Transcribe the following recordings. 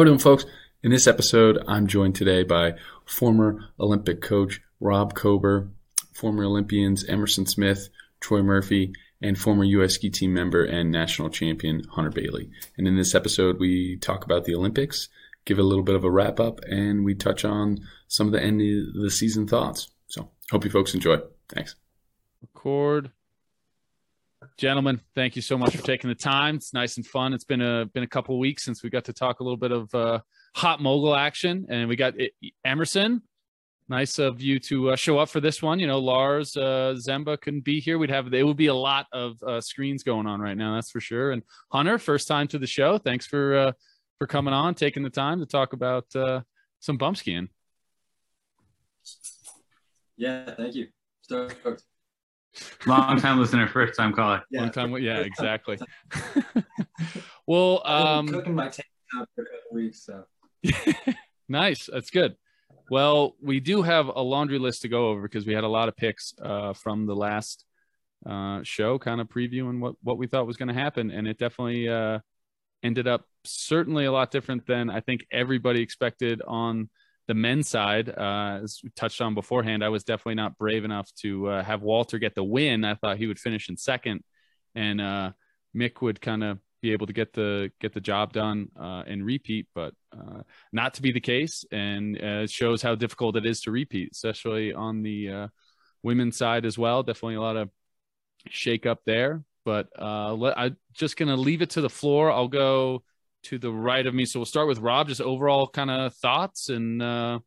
How we doing, folks? In this episode, I'm joined today by former Olympic coach Rob Kober, former Olympians Emerson Smith, Troy Murphy, and former U.S. ski team member and national champion Hunter Bailey. And in this episode, we talk about the Olympics, give a little bit of a wrap up, and we touch on some of the end of the season thoughts. So, hope you folks enjoy. Thanks. Record gentlemen thank you so much for taking the time. It's nice and fun. It's been a been a couple weeks since we got to talk a little bit of uh, hot mogul action and we got it, emerson. Nice of you to uh, show up for this one. You know lars uh, zemba couldn't be here. We'd have it would be a lot of uh, screens going on right now that's for sure. And hunter first time to the show. Thanks for uh, for coming on taking the time to talk about uh, some bump skiing. Yeah thank you. Long time listener, first time caller. Yeah. Long time. Yeah, exactly. well, um, cooking my tank for a couple weeks, so nice. That's good. Well, we do have a laundry list to go over because we had a lot of picks uh, from the last uh, show, kind of previewing what what we thought was going to happen, and it definitely uh, ended up certainly a lot different than I think everybody expected on the men's side, uh, as we touched on beforehand, I was definitely not brave enough to uh, have Walter get the win. I thought he would finish in second, and uh, Mick would kind of be able to get the get the job done uh, and repeat, but uh, not to be the case. And uh, it shows how difficult it is to repeat, especially on the women's side as well. Definitely a lot of shake up there. But let, I'm just gonna leave it to the floor. I'll go to the right of me. So we'll start with Rob. Just overall kind of thoughts and uh,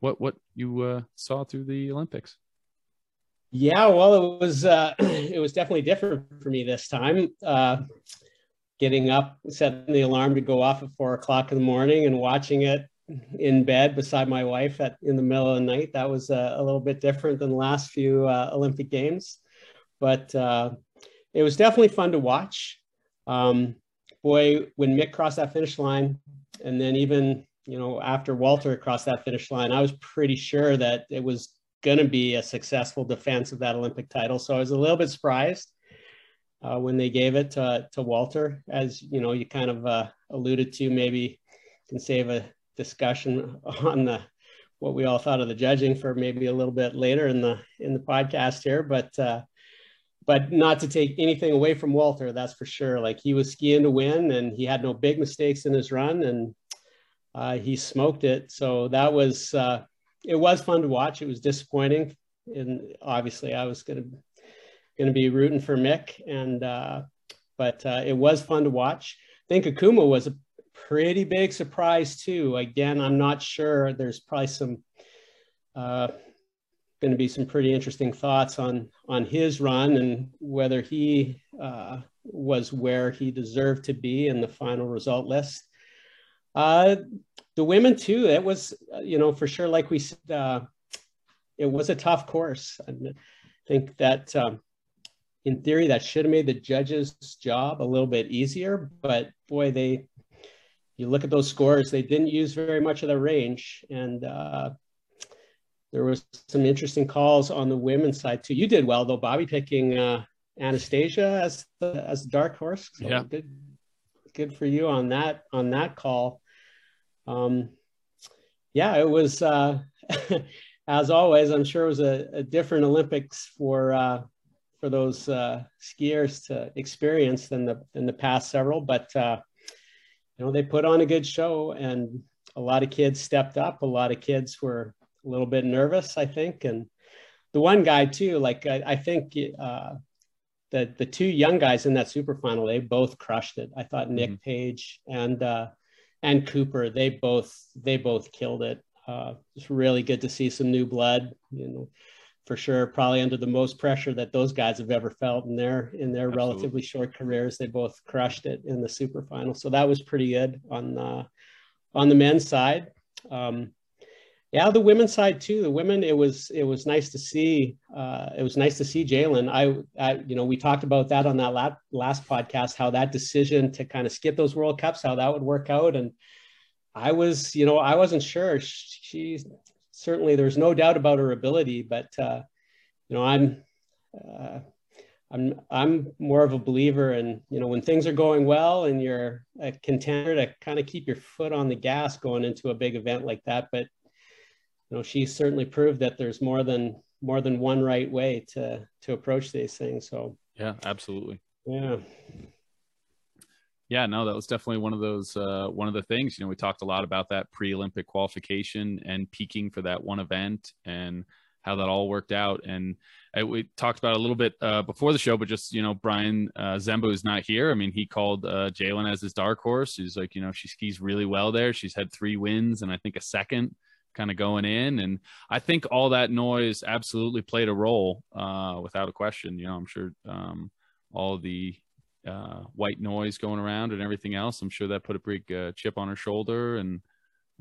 what what you uh, saw through the Olympics. Yeah, well, it was uh, it was definitely different for me this time. Uh, getting up, setting the alarm to go off at four o'clock in the morning, and watching it in bed beside my wife at in the middle of the night. That was uh, a little bit different than the last few uh, Olympic Games, but uh, it was definitely fun to watch. Um, boy, when Mick crossed that finish line, and then even you know after Walter crossed that finish line, I was pretty sure that it was going to be a successful defense of that Olympic title. So I was a little bit surprised uh, when they gave it to, to Walter, as you know, you kind of uh, alluded to. Maybe can save a discussion on the what we all thought of the judging for maybe a little bit later in the in the podcast here, but. Uh, but not to take anything away from Walter, that's for sure. Like he was skiing to win, and he had no big mistakes in his run, and uh, he smoked it. So that was uh, it was fun to watch. It was disappointing, and obviously I was gonna gonna be rooting for Mick, and uh, but uh, it was fun to watch. I think Ikuma was a pretty big surprise too. Again, I'm not sure. There's probably some uh, going to be some pretty interesting thoughts on on his run and whether he uh, was where he deserved to be in the final result list. Uh, the women too. It was you know for sure like we said, uh, it was a tough course. I think that um, in theory that should have made the judges' job a little bit easier, but boy, they you look at those scores, they didn't use very much of the range and uh, there was some interesting calls on the women's side too. You did well though, Bobby, picking uh, Anastasia as the as the dark horse. So yeah, good, good for you on that on that call. Um, yeah, it was uh, as always. I'm sure it was a, a different Olympics for uh, for those uh, skiers to experience than the than the past several, but uh, you know they put on a good show and a lot of kids stepped up. A lot of kids were a little bit nervous, I think. And the one guy too, like I, I think uh, the the two young guys in that super final, they both crushed it. I thought Nick mm-hmm. Page and uh, and Cooper, they both they both killed it. Uh, it's really good to see some new blood. You know, for sure, probably under the most pressure that those guys have ever felt in their in their Absolutely. relatively short careers. They both crushed it in the super final, so that was pretty good on the on the men's side. Um, yeah, the women's side too. The women, it was it was nice to see. Uh, it was nice to see Jaelin. I, I, you know, we talked about that on that last, last podcast, how that decision to kind of skip those World Cups, how that would work out. And I was, you know, I wasn't sure. She certainly there's no doubt about her ability, but uh, you know, I'm uh, I'm I'm more of a believer in you know when things are going well and you're a contender to kind of keep your foot on the gas going into a big event like that. But you know she certainly proved that there's more than more than one right way to to approach these things. So Yeah, absolutely. yeah, Yeah, no, that was definitely one of those uh, one of the things. You know, we talked a lot about that pre-Olympic qualification and peaking for that one event and how that all worked out. And uh, we talked about it a little bit uh, before the show, but just you know, Brian uh, Zembo is not here. I mean, he called uh, Jaelin as his dark horse. He's like, you know, she skis really well there. She's had three wins and I think a second kind of going in. And I think all that noise absolutely played a role uh, without a question. You know, I'm sure um, all the uh, white noise going around and everything else. I'm sure that put a big uh, chip on her shoulder, and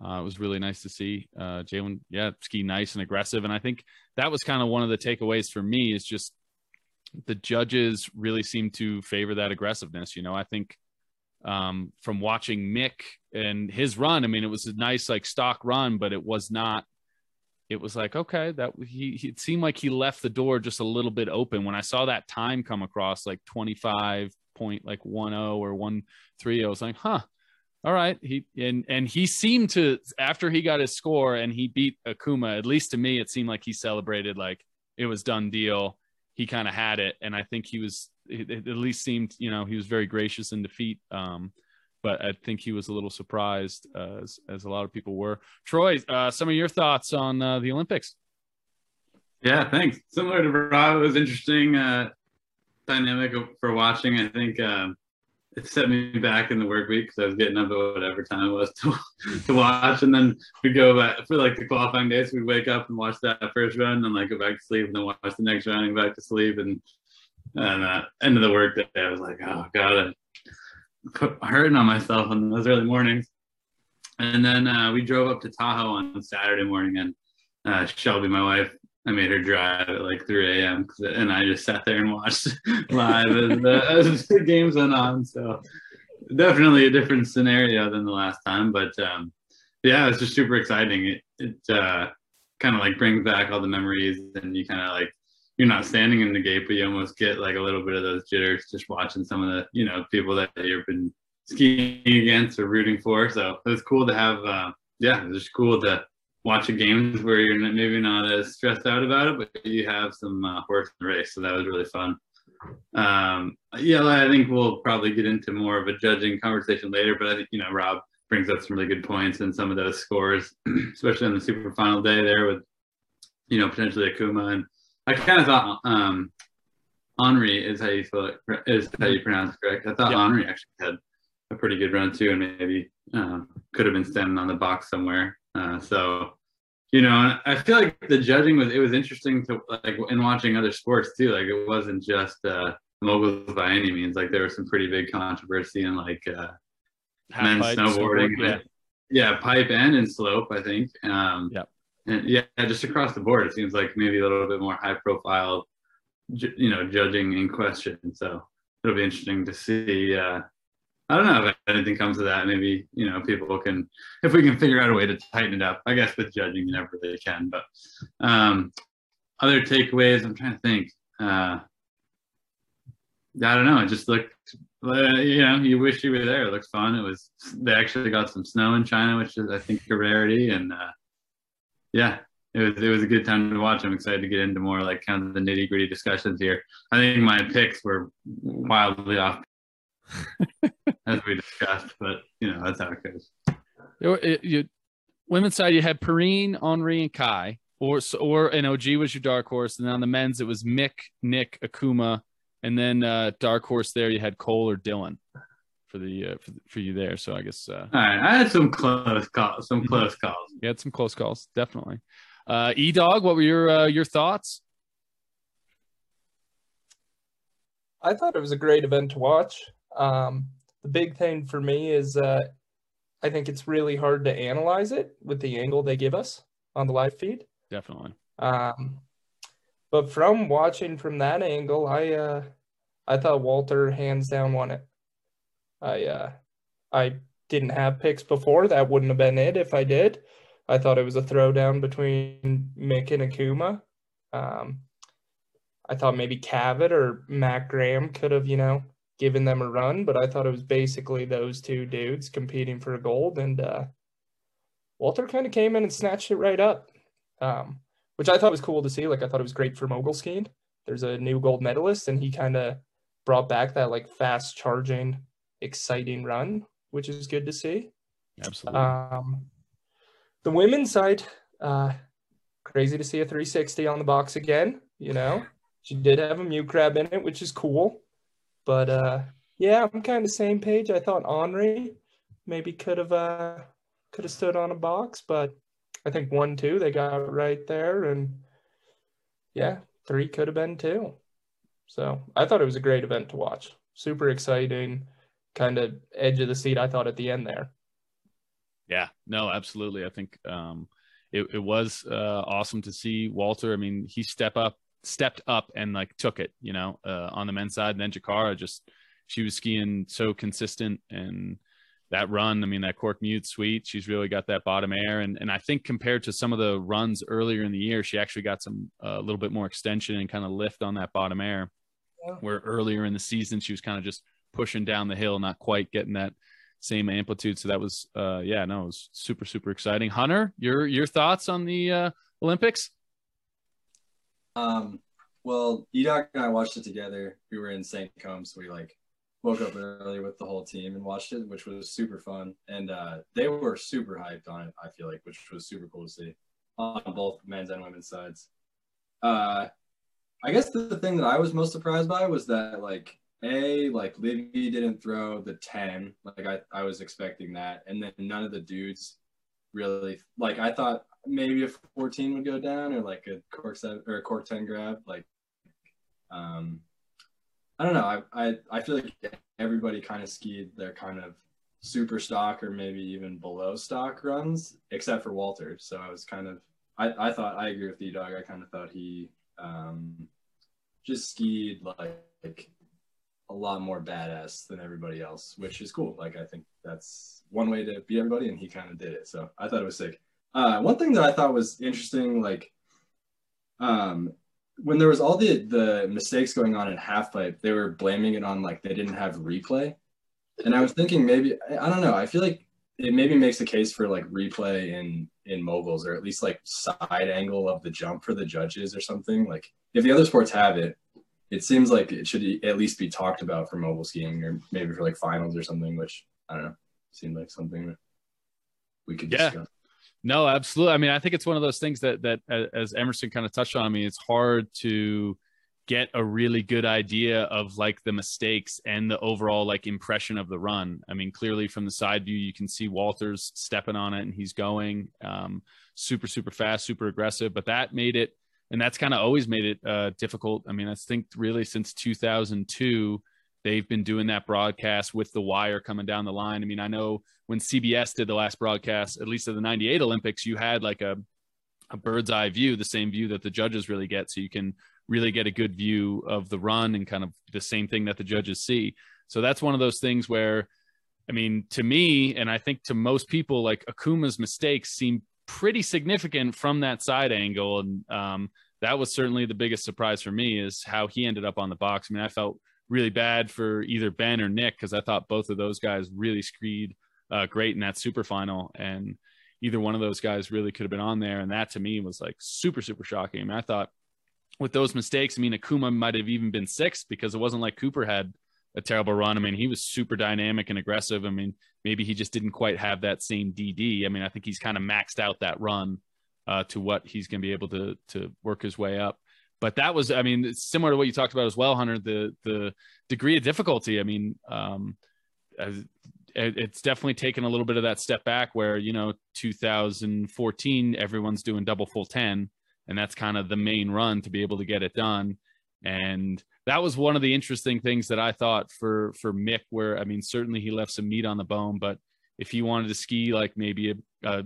uh, it was really nice to see uh, Jaelin, yeah, ski nice and aggressive. And I think that was kind of one of the takeaways for me is just the judges really seem to favor that aggressiveness. You know, I think um, from watching Mick and his run, I mean, it was a nice like stock run, but it was not. It was like okay, that he, he it seemed like he left the door just a little bit open. When I saw that time come across, like twenty five point like one zero or one three, I was like, huh, all right. He and and he seemed to after he got his score and he beat Ikuma. At least to me, it seemed like he celebrated like it was done deal. He kind of had it, and I think he was it, it at least seemed you know he was very gracious in defeat. Um, but I think he was a little surprised, uh, as as a lot of people were. Troy, uh, some of your thoughts on uh, the Olympics? Yeah, thanks. Similar to Rob, it was interesting uh, dynamic for watching. I think um, it set me back in the work week because I was getting up at whatever time it was to, to watch, and then we go back for like the qualifying days. We'd wake up and watch that first run, and then like go back to sleep, and then watch the next run and go back to sleep, and and uh, end of the work day, I was like, oh god, I'm hurting on myself in those early mornings. And then uh, we drove up to Tahoe on Saturday morning, and uh, Shelby, my wife, I made her drive at like 3 a.m. and I just sat there and watched live as the, as the games went on. So definitely a different scenario than the last time, but um, yeah, it's just super exciting. It, it uh, kind of like brings back all the memories, and you kind of like you're not standing in the gate, but you almost get like a little bit of those jitters just watching some of the you know people that you've been skiing against or rooting for. So it was cool to have. Uh, yeah, it was just cool to watch a games where you're maybe not as stressed out about it, but you have some uh, horse in the race. So that was really fun. Um, yeah, I think we'll probably get into more of a judging conversation later, but I think, you know, Rob brings up some really good points and some of those scores, especially on the super final day there with, you know, potentially Ikuma. And I kind of thought um, Anri is how you feel it, is how you pronounce it correct. I thought Yep. Anri actually had a pretty good run too, and maybe um, could have been standing on the box somewhere. Uh, so, you know, I feel like the judging was it was interesting to like in watching other sports too. Like it wasn't just uh, moguls by any means. Like there was some pretty big controversy in like uh, men's snowboarding. yeah. yeah, pipe and in slope. I think. Um, Yep. And yeah, just across the board, it seems like maybe a little bit more high profile, you know, judging in question. So it'll be interesting to see. Uh, I don't know if anything comes of that. Maybe you know people can, if we can figure out a way to tighten it up. I guess with judging, you never really can. But um, other takeaways, I'm trying to think. Uh, I don't know. It just looked, uh, you know, you wish you were there. It looks fun. It was. They actually got some snow in China, which is I think a rarity, and uh, yeah, it was it was a good time to watch. I'm excited to get into more like kind of the nitty gritty discussions here. I think my picks were wildly off as we discussed, but you know that's how it goes. Were- it- you, women's side, you had Perrine, Anri, and Kai, or or and OG was your dark horse, and then on the men's it was Mick, Nick, Ikuma, and then uh, dark horse there you had Cole or Dylan for the uh, for, for you there. So I guess uh, All right, I had some close calls, some close calls. you had some close calls, definitely. Uh, E Dog, what were your uh, your thoughts? I thought it was a great event to watch. Um, the big thing for me is uh, I think it's really hard to analyze it with the angle they give us on the live feed. Definitely. Um, but from watching from that angle, I uh, I thought Walter hands down won it. I uh, I didn't have picks before. That wouldn't have been it if I did. I thought it was a throwdown between Mick and Ikuma. Um, I thought maybe Cavet or Matt Graham could have, you know, given them a run, but I thought it was basically those two dudes competing for gold. And uh, Walter kind of came in and snatched it right up, um, which I thought was cool to see. Like, I thought it was great for mogul skiing. There's a new gold medalist, and he kind of brought back that like fast charging, exciting run, which is good to see. Absolutely. Um, the women's side, uh, crazy to see a 360 on the box again. You know, she did have a mute grab in it, which is cool. But uh, yeah, I'm kind of same page. I thought Anri maybe could have uh, could have stood on a box, but I think one, two, they got right there, and yeah, three could have been two. So I thought it was a great event to watch. Super exciting, kind of edge of the seat. I thought at the end there. Yeah, no, absolutely. I think um, it, it was uh, awesome to see Walter. I mean, he step up stepped up and like took it, you know, uh, on the men's side. And then Jakara just, she was skiing so consistent and that run, I mean, that cork mute sweet, she's really got that bottom air. And, and I think compared to some of the runs earlier in the year, she actually got some, a uh, little bit more extension and kind of lift on that bottom air yeah. where earlier in the season, she was kind of just pushing down the hill, not quite getting that same amplitude. So that was, uh, yeah, no, it was super, super exciting. Hunter, your, your thoughts on the, uh, Olympics? Um, well, Edoc and I watched it together. We were in St. Combs. We like woke up early with the whole team and watched it, which was super fun. And uh, they were super hyped on it. I feel like, which was super cool to see on both men's and women's sides. Uh, I guess the thing that I was most surprised by was that like a like Livy didn't throw the ten like I I was expecting that, and then none of the dudes really like I thought maybe a 14 would go down or like a cork seven or a cork 10 grab like um i don't know i i, I feel like everybody kind of skied their kind of super stock or maybe even below stock runs except for walter so i was kind of i i thought i agree with the dog i kind of thought he um just skied like, like a lot more badass than everybody else which is cool like i think that's one way to beat everybody and he kind of did it so i thought it was sick uh, one thing that I thought was interesting, like um, when there was all the the mistakes going on in half pipe, they were blaming it on like they didn't have replay, and I was thinking maybe I don't know. I feel like it maybe makes a case for like replay in in moguls or at least like side angle of the jump for the judges or something. Like if the other sports have it, it seems like it should at least be talked about for mogul skiing or maybe for like finals or something. Which I don't know, seemed like something that we could yeah. discuss. No, absolutely. I mean, I think it's one of those things that that as Emerson kind of touched on. I mean, it's hard to get a really good idea of like the mistakes and the overall like impression of the run. I mean, clearly from the side view, you can see Walters stepping on it and he's going um, super, super fast, super aggressive. But that made it, and that's kind of always made it uh, difficult. I mean, I think really since 2002 they've been doing that broadcast with the wire coming down the line. I mean, I know when CBS did the last broadcast, at least of the 98 Olympics, you had like a, a bird's eye view, the same view that the judges really get. So you can really get a good view of the run and kind of the same thing that the judges see. So that's one of those things where, I mean, to me, and I think to most people, like Ikuma's mistakes seem pretty significant from that side angle. And um, that was certainly the biggest surprise for me is how he ended up on the box. I mean, I felt really bad for either Ben or Nick because I thought both of those guys really screed uh, great in that super final, and either one of those guys really could have been on there. And that to me was like super super shocking. I mean, I thought with those mistakes, I mean, Ikuma might have even been sixth because it wasn't like Cooper had a terrible run. I mean, he was super dynamic and aggressive. I mean, maybe he just didn't quite have that same DD. I mean, I think he's kind of maxed out that run uh, to what he's going to be able to to work his way up but that was, I mean, similar to what you talked about as well, Hunter. The the degree of difficulty. I mean, um, it's definitely taken a little bit of that step back where you know 2014 everyone's doing double full 10 and that's kind of the main run to be able to get it done and that was one of the interesting things that i thought for for mick where i mean certainly he left some meat on the bone but if he wanted to ski like maybe a, a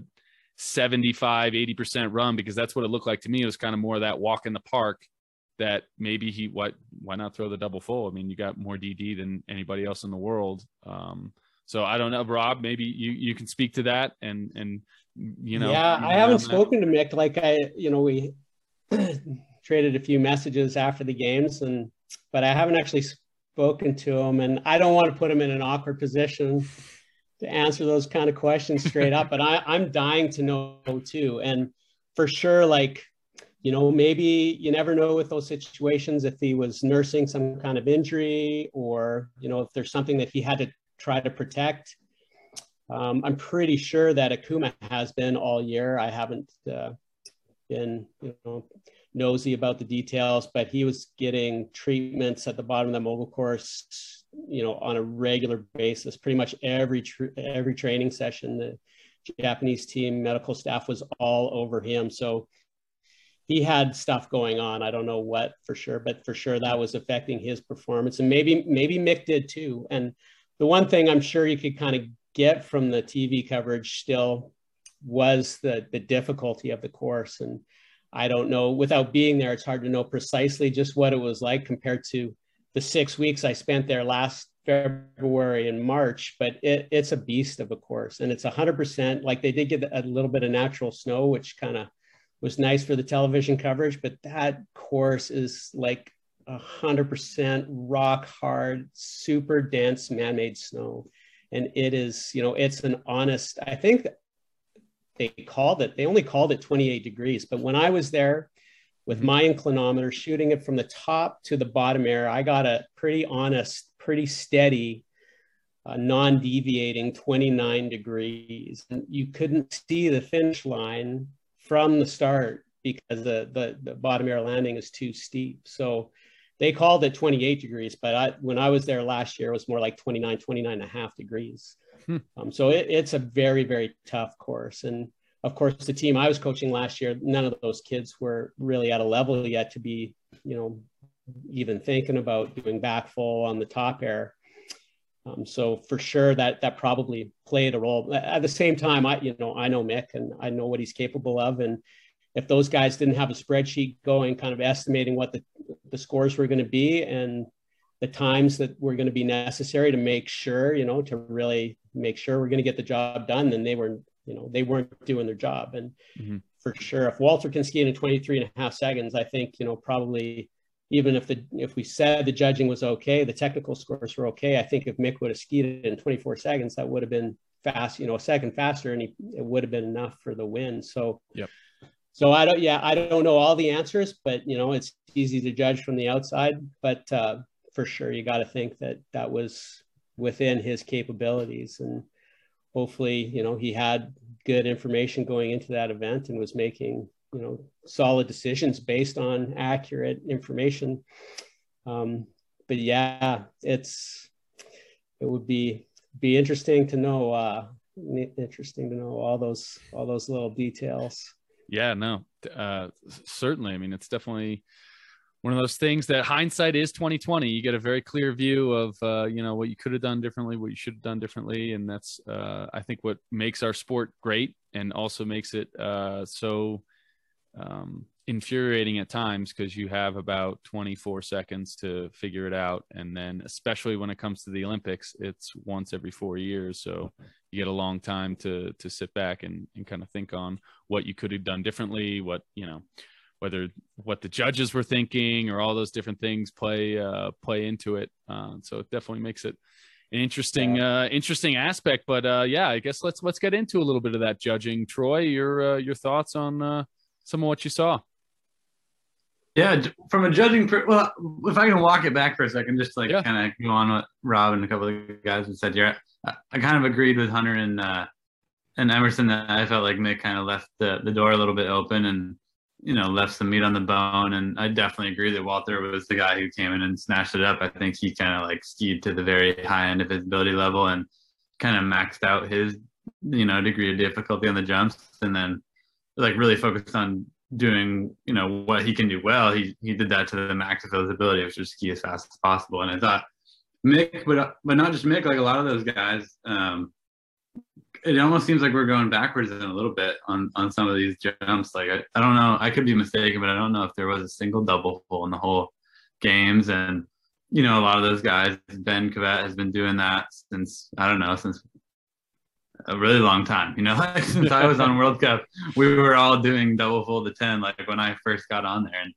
75, 80% run because that's what it looked like to me. It was kind of more of that walk in the park that maybe he what why not throw the double full? I mean, you got more DD than anybody else in the world. Um, so I don't know, Rob. Maybe you you can speak to that and and you know. Yeah, I haven't spoken that. to Mick. Like I, you know, we traded a few messages after the games, and but I haven't actually spoken to him, and I don't want to put him in an awkward position to answer those kind of questions straight up. But I, I'm dying to know too, and for sure, like you know, maybe you never know with those situations if he was nursing some kind of injury or, you know, if there's something that he had to try to protect. Um, I'm pretty sure that Ikuma has been all year. I haven't uh, been, you know, nosy about the details, but he was getting treatments at the bottom of the mogul course, you know, on a regular basis. Pretty much every tr- every training session, the Japanese team medical staff was all over him. So he had stuff going on. I don't know what for sure, but for sure that was affecting his performance, and maybe maybe Mick did too. And the one thing I'm sure you could kind of get from the TV coverage still was the the difficulty of the course and I don't know. Without being there it's hard to know precisely just what it was like compared to the 6 weeks I spent there last February and March but it, it's a beast of a course. And it's 100% like they did get a little bit of natural snow which kind of was nice for the television coverage but that course is like 100% rock hard super dense man-made snow. And it is you know it's an honest i think they called it they only called it 28 degrees but when i was there with mm-hmm. my inclinometer shooting it from the top to the bottom air i got a pretty honest pretty steady uh, non-deviating 29 degrees and you couldn't see the finish line from the start because the, the, the bottom air landing is too steep so they called it 28 degrees, but I, when I was there last year, it was more like 29, 29 and a half degrees. Hmm. Um, so it, it's a very, very tough course. And of course, the team I was coaching last year, none of those kids were really at a level yet to be, you know, even thinking about doing back full on the top air. Um, so for sure that that probably played a role. At the same time, I you know I know Mick and I know what he's capable of, and if those guys didn't have a spreadsheet going, kind of estimating what the, the scores were going to be and the times that were going to be necessary to make sure, you know, to really make sure we're going to get the job done, then they were, you know, they weren't doing their job. And mm-hmm. for sure, if Walter can ski in 23 and a half seconds, I think, you know, probably even if the if we said the judging was okay, the technical scores were okay. I think if Mick would have skied it in 24 seconds, that would have been fast, you know, a second faster, and he, it would have been enough for the win. So, yep. So I don't, yeah, I don't know all the answers, but you know, it's easy to judge from the outside. But uh, for sure, you got to think that that was within his capabilities, and hopefully, you know, he had good information going into that event and was making, you know, solid decisions based on accurate information. Um, but yeah, it's it would be be interesting to know. Uh, interesting to know all those all those little details. Yeah, no, uh, certainly. I mean, it's definitely one of those things that hindsight is 2020 you get a very clear view of uh, you know what you could have done differently what you should have done differently and that's uh, i think what makes our sport great and also makes it uh, so um, infuriating at times because you have about 24 seconds to figure it out. And then especially when it comes to the olympics it's once every four years. So you get a long time to to sit back and, and kind of think on what you could have done differently what you know whether what the judges were thinking or all those different things play uh, play into it uh, so it definitely makes it an interesting yeah. uh, interesting aspect but uh, yeah i guess let's let's get into a little bit of that judging troy your uh, your thoughts on uh, some of what you saw yeah, from a judging, per- well, if I can walk it back for a second, just like yeah. kind of go on what Rob and a couple of the guys have said here. I, I kind of agreed with Hunter and uh, and Emerson that I felt like Mick kind of left the, the door a little bit open and you know left some meat on the bone. And I definitely agree that Walter was the guy who came in and snatched it up. I think he kind of like skied to the very high end of his ability level and kind of maxed out his you know degree of difficulty on the jumps, and then like really focused on doing you know what he can do well he he did that to the max of his ability which was ski as fast as possible and i thought mick but but not just mick like a lot of those guys um it almost seems like we're going backwards in a little bit on on some of these jumps like I, I don't know i could be mistaken but i don't know if there was a single double full in the whole games and you know a lot of those guys ben Cavet has been doing that since i don't know since a really long time. You know, like since I was on World Cup, we were all doing double full to ten. Like when I first got on there, and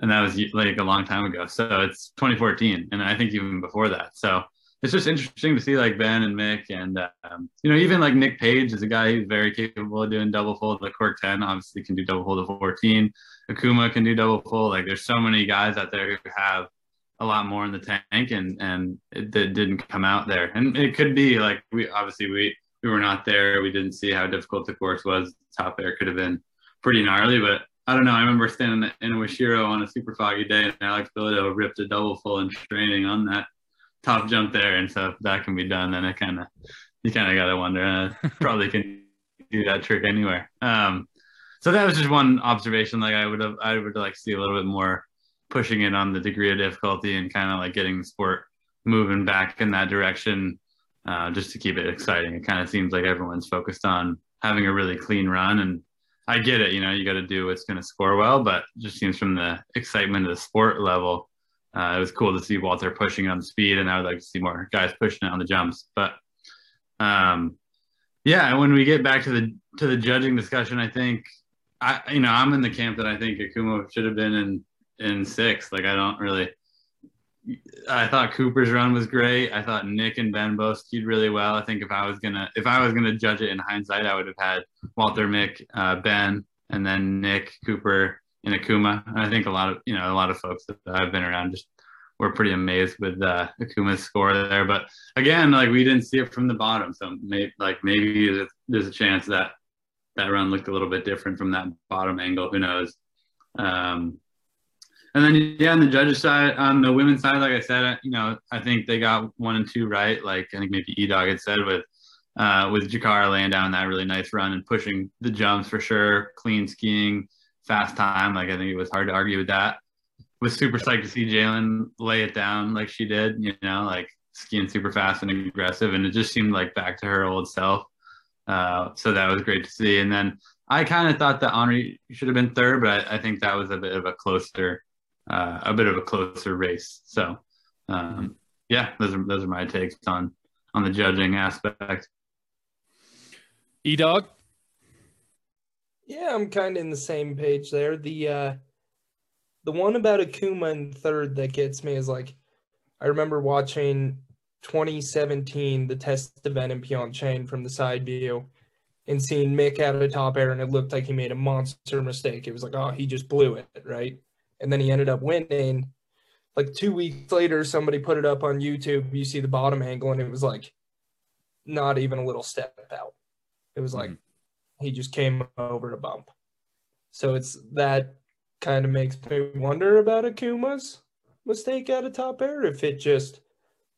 and that was like a long time ago. So it's 2014, and I think even before that. So it's just interesting to see like Ben and Mick, and um, you know even like Nick Page is a guy who's very capable of doing double fold. Like Cork 10 obviously can do double fold to 14. Ikuma can do double fold. Like there's so many guys out there who have a lot more in the tank, and and it didn't come out there. And it could be like we obviously we we were not there. We didn't see how difficult the course was. Top air could have been pretty gnarly, but I don't know. I remember standing in Washiro on a super foggy day, and Alex Bilodeau ripped a double full in training on that top jump there. And so if that can be done, then it kind of you kind of got to wonder. Uh, probably can do that trick anywhere. Um, so that was just one observation. Like I would have, I would like see a little bit more pushing it on the degree of difficulty and kind of like getting the sport moving back in that direction uh, just to keep it exciting. It kind of seems like everyone's focused on having a really clean run. And I get it, you know, you got to do what's going to score well, but just seems from the excitement of the sport level, uh, it was cool to see Walter pushing on speed. And I would like to see more guys pushing it on the jumps. But um, yeah, when we get back to the to the judging discussion, I think I you know I'm in the camp that I think Ikuma should have been in in six. Like I don't really I thought Cooper's run was great. I thought Nick and Ben both skied really well. I think if I was gonna if I was gonna judge it in hindsight, I would have had Walter, Mick, uh, Ben, and then Nick, Cooper, and Ikuma. And I think a lot of you know a lot of folks that I've been around just were pretty amazed with uh, Ikuma's score there. But again, like we didn't see it from the bottom, so maybe like maybe there's a chance that that run looked a little bit different from that bottom angle. Who knows? Um, and then yeah, on the judges side, on the women's side, like I said, you know, I think they got one and two right. Like I think maybe E Dog had said with uh, with Jakara laying down that really nice run and pushing the jumps for sure, clean skiing, fast time. Like I think it was hard to argue with that. Was super psyched to see Jaelin lay it down like she did. You know, like skiing super fast and aggressive, and it just seemed like back to her old self. Uh, so that was great to see. And then I kind of thought that Anri should have been third, but I, I think that was a bit of a closer uh, a bit of a closer race. So, um, yeah, those are those are my takes on on the judging aspect. E dog. Yeah, I'm kind of in the same page there. The uh, the one about Ikuma in third that gets me is like, I remember watching 2017 the test event in Pyeongchang from the side view and seeing Mick out of the top air and it looked like he made a monster mistake. It was like, oh, he just blew it, right? and then he ended up winning. Like two weeks later, somebody put it up on YouTube. You see the bottom angle, and it was like not even a little step out. It was like mm-hmm. He just came over to bump. So it's that kind of makes me wonder about Ikuma's mistake out of top air. If it just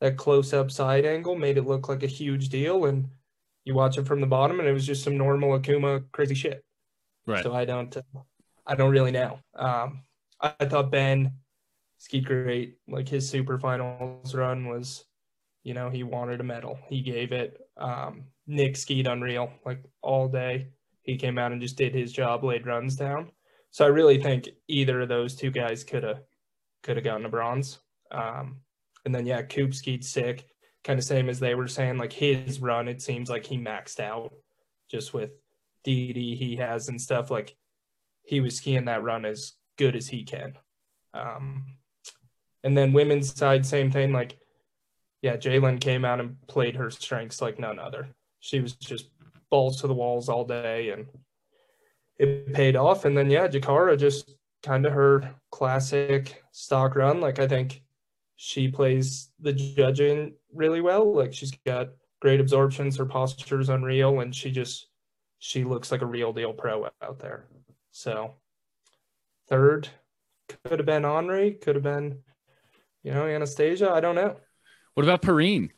that close up side angle made it look like a huge deal, and you watch it from the bottom, and it was just some normal Ikuma crazy shit. Right. So I don't, I don't really know. Um, I thought Ben skied great. Like his super finals run was, you know, he wanted a medal. He gave it. Um, Nick skied unreal, like all day. He came out and just did his job, laid runs down. So I really think either of those two guys could have could have gotten a bronze. Um, and then yeah, Coop skied sick, kind of same as they were saying. Like his run, it seems like he maxed out just with DD he has and stuff. Like he was skiing that run as good as he can. Um, and then women's side, same thing. Like, yeah, Jaelin came out and played her strengths like none other. She was just balls to the walls all day, and it paid off. And then yeah, Jakara just kind of her classic stock run. Like I think she plays the judging really well. Like she's got great absorptions. Her posture is unreal, and she just she looks like a real deal pro out there. So third. Could have been Anri, could have been, you know, Anastasia. I don't know. What about Perrine?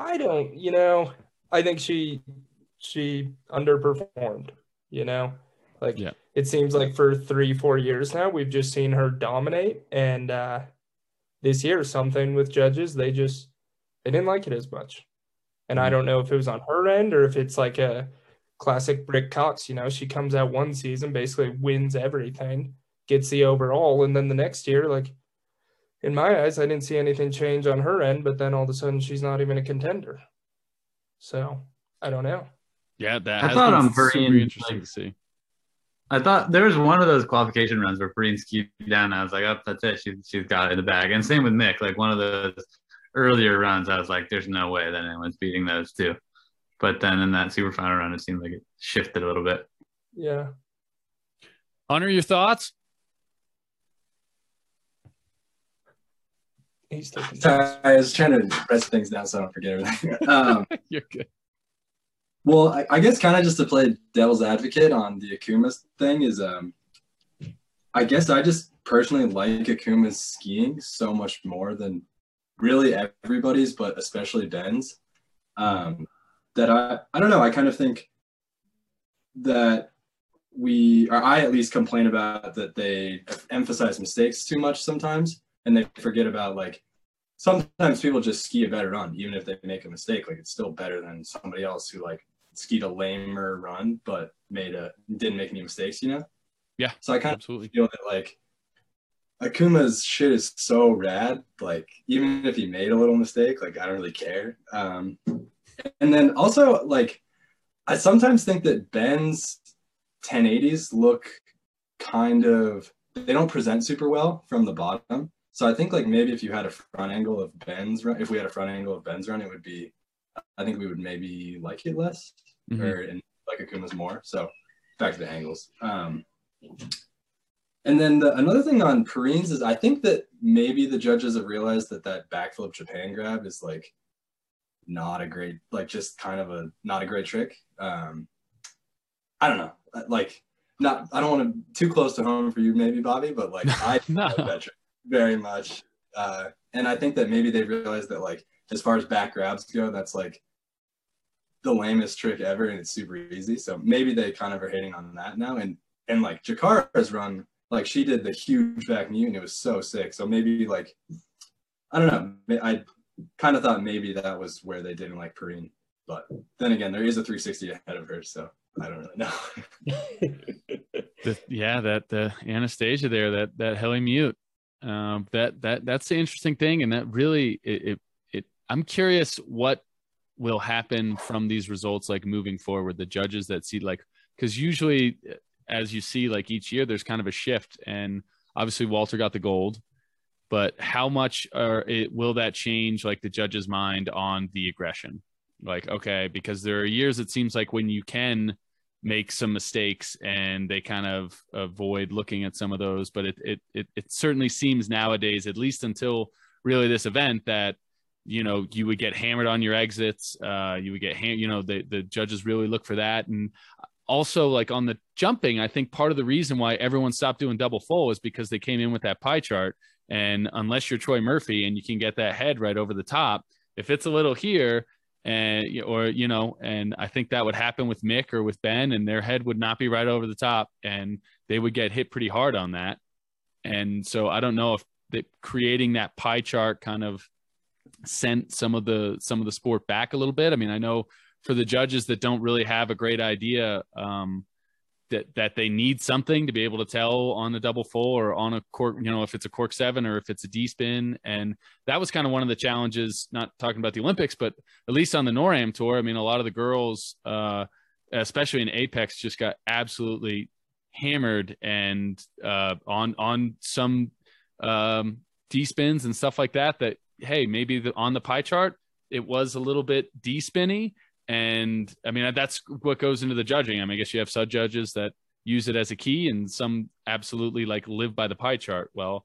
I don't, you know, I think she she underperformed, you know. Like yeah. it seems like for three, four years now, we've just seen her dominate. And uh this year something with judges, they just they didn't like it as much. And I mm. don't know if it was on her end or if it's like a classic Britt Cox. You know, she comes out one season, basically wins everything, gets the overall, and then the next year, like in my eyes, I didn't see anything change on her end. But then all of a sudden, she's not even a contender. So I don't know. Yeah, that I thought on Perrine, super interesting like, to see. I thought there was one of those qualification runs where Perrine skied down. I was like, oh, that's it. She, she's got it in the bag. And same with Mick. Like one of those earlier runs, I was like, there's no way that anyone's beating those two. But then in that super final run, it seemed like it shifted a little bit. Yeah. Hunter, your thoughts? He's taking Sorry, I was trying to write things down so I don't forget everything. Um, You're good. Well, I, I guess kind of just to play devil's advocate on the Ikuma thing is, um, I guess I just personally like Ikuma's skiing so much more than really everybody's, but especially Ben's. Um, that I, I don't know. I kind of think that we, or I at least complain about that they emphasize mistakes too much sometimes, and they forget about like sometimes people just ski a better run, even if they make a mistake. Like it's still better than somebody else who like skied a lamer run but made a didn't make any mistakes, you know? Yeah, So I kind of feel that like Ikuma's shit is so rad. Like even if he made a little mistake, like I don't really care. Um, and then also like I sometimes think that Ben's 1080s look kind of they don't present super well from the bottom. So I think like maybe if you had a front angle of Ben's run, if we had a front angle of Ben's run, it would be. I think we would maybe like it less Mhm. or and like Ikuma's more. So back to the angles. Um, and then the, another thing on Perrines is I think that maybe the judges have realized that that backflip Japan grab is like not a great, like just kind of a not a great trick. Um, I don't know, like not. I don't want to too close to home for you, maybe Bobby, but like I No. that trick very much. Uh, and I think that maybe they realized that like as far as back grabs go, that's like the lamest trick ever, and it's super easy. So maybe they kind of are hating on that now. And and like Jakara's run, like she did the huge back mute, and it was so sick. So maybe like I don't know. I kind of thought maybe that was where they didn't like Perrine, but then again, there is a 360 ahead of her, so I don't really know. the, yeah, that the Anastasia there, that that heli mute, um, that that that's the interesting thing, and that really it, it it I'm curious what will happen from these results, like moving forward. The judges that see like because usually, as you see, like each year, there's kind of a shift, and obviously Walter got the gold. But how much are it, will that change, like the judge's mind on the aggression? Like, okay, because there are years it seems like when you can make some mistakes and they kind of avoid looking at some of those. But it it it, it certainly seems nowadays, at least until really this event, that you know you would get hammered on your exits. Uh, you would get ham- you know the the judges really look for that and. Also, like on the jumping, I think part of the reason why everyone stopped doing double full is because they came in with that pie chart. And unless you're Troy Murphy and you can get that head right over the top, if it's a little here, and or you know and i think that would happen with mick or with ben and their head would not be right over the top and they would get hit pretty hard on that. And so i don't know if the, creating that pie chart kind of sent some of the some of the sport back a little bit. I mean i know for the judges that don't really have a great idea um, that that they need something to be able to tell on the double full or on a cork, you know, if it's a cork seven or if it's a D spin. And that was kind of one of the challenges, not talking about the Olympics, but at least on the NORAM tour. I mean, a lot of the girls, uh, especially in Apex, just got absolutely hammered and uh, on on some um, D spins and stuff like that. That hey, maybe the, on the pie chart it was a little bit D spinny, and I mean, that's what goes into the judging. I mean, I guess you have sub judges that use it as a key and some absolutely like live by the pie chart. Well,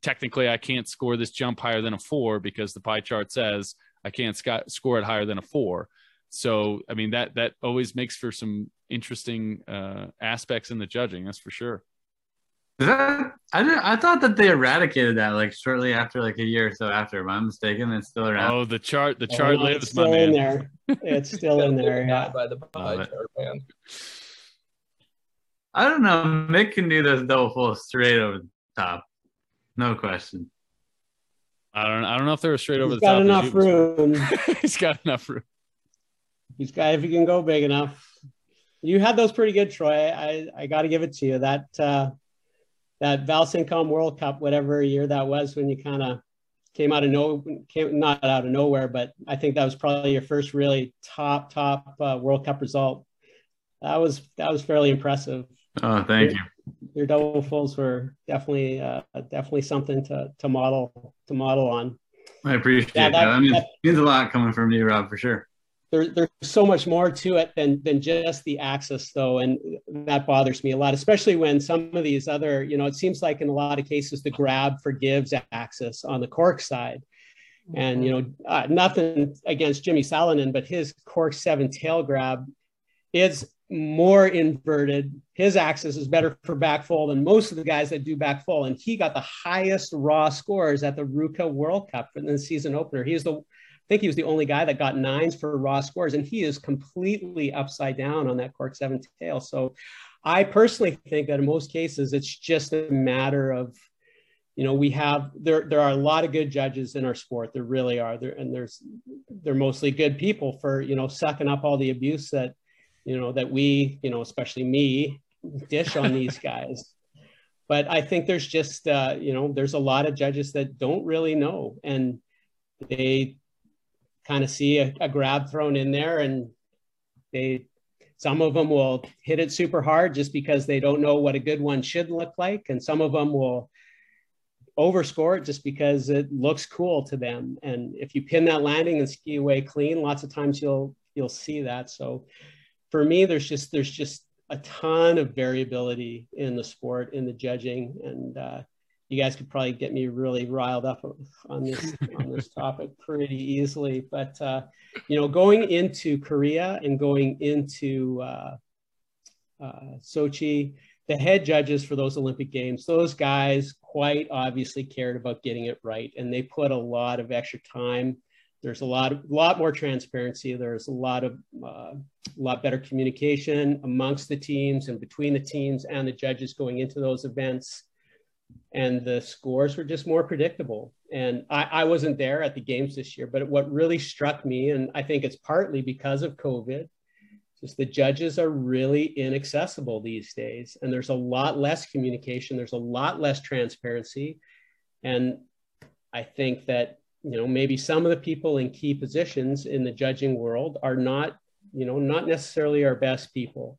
technically, I can't score this jump higher than a four because the pie chart says I can't sc- score it higher than a four. So, I mean, that, that always makes for some interesting uh, aspects in the judging. That's for sure. Is that, I, didn't, I thought that they eradicated that like shortly after like a year or so after. Am I mistaken? It's still around. Oh, the chart, the chart Oh, lives, it's my still in man. there. It's still in there. Yeah. by the pie chart, man. I don't know. Mick can do this double full straight over the top, no question. I don't, I don't know if they're straight over He's the got top. as enough you was- room. He's got enough room. He's got if he can go big enough. You had those pretty good, Troy. I I got to give it to you. That uh, that Val Saint-Côme World Cup, whatever year that was, when you kind of came out of no, came not out of nowhere, but I think that was probably your first really top top uh, World Cup result. That was that was fairly impressive. Oh, thank you. Your double fulls were definitely uh, definitely something to to model to model on. I appreciate yeah, that. that. I mean, that means a lot coming from you, Rob, for sure. There, there's so much more to it than than just the axis, though, and that bothers me a lot, especially when some of these other, you know, it seems like in a lot of cases the grab forgives axis on the cork side. And you know, uh, nothing against Jimi Salonen, but his cork seven tail grab is more inverted. His axis is better for back full than most of the guys that do back full. And he got the highest raw scores at the Ruka World Cup in the season opener. He was the, think he was the only guy that got nines for raw scores. And he is completely upside down on that cork seven tail. So I personally think that in most cases, it's just a matter of, you know, we have there. There are a lot of good judges in our sport. There really are. There and there's they're mostly good people for you know sucking up all the abuse that you know, that we, you know, especially me, dish on these guys. But I think there's just, uh, you know, there's a lot of judges that don't really know, and they kind of see a, a grab thrown in there, and they, some of them will hit it super hard just because they don't know what a good one should look like, and some of them will overscore it just because it looks cool to them. And if you pin that landing and ski away clean, lots of times you'll you'll see that. So for me, there's just there's just a ton of variability in the sport in the judging, and uh, you guys could probably get me really riled up on this on this topic pretty easily. But uh, you know, going into Korea and going into uh, uh, Sochi, the head judges for those Olympic Games, those guys quite obviously cared about getting it right, and they put a lot of extra time there's a lot, of, lot more transparency. There's a lot of, uh, lot better communication amongst the teams and between the teams and the judges going into those events. And the scores were just more predictable. And I, I wasn't there at the games this year, but what really struck me, and I think it's partly because of COVID, just the judges are really inaccessible these days. And there's a lot less communication. There's a lot less transparency. And I think that you know maybe some of the people in key positions in the judging world are not you know not necessarily our best people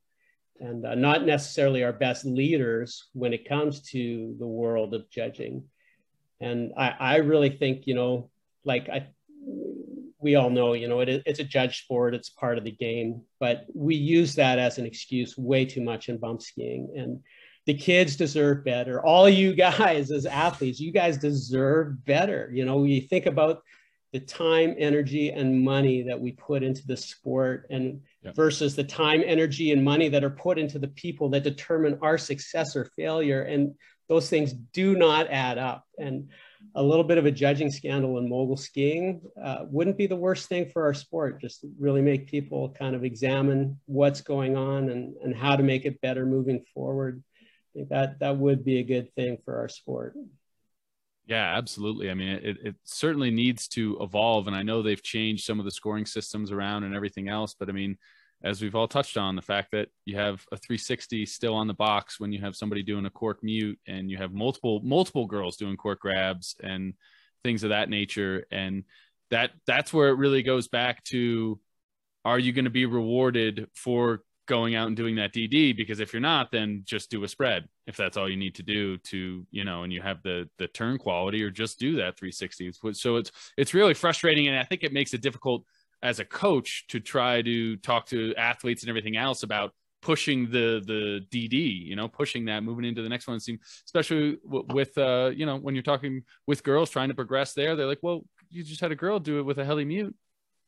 and uh, not necessarily our best leaders when it comes to the world of judging and i, I really think you know like i we all know you know it, it's a judge sport it's part of the game but we use that as an excuse way too much in bump skiing and the kids deserve better. All you guys as athletes, you guys deserve better. You know, you think about the time, energy, and money that we put into the sport and yep. versus the time, energy, and money that are put into the people that determine our success or failure. And those things do not add up. And a little bit of a judging scandal in mogul skiing uh, wouldn't be the worst thing for our sport. Just really make people kind of examine what's going on and, and how to make it better moving forward I think that that would be a good thing for our sport. Yeah, absolutely. I mean, it, it certainly needs to evolve. And I know they've changed some of the scoring systems around and everything else. But I mean, as we've all touched on, the fact that you have a 360 still on the box when you have somebody doing a cork mute and you have multiple multiple girls doing cork grabs and things of that nature. And that that's where it really goes back to are you going to be rewarded for going out and doing that DD because if you're not, then just do a spread if that's all you need to do to you know, and you have the the turn quality, or just do that 360. So it's it's really frustrating, and I think it makes it difficult as a coach to try to talk to athletes and everything else about pushing the the DD, you know, pushing that, moving into the next one. Especially with uh, you know, when you're talking with girls trying to progress there, they're like, well, you just had a girl do it with a heli mute.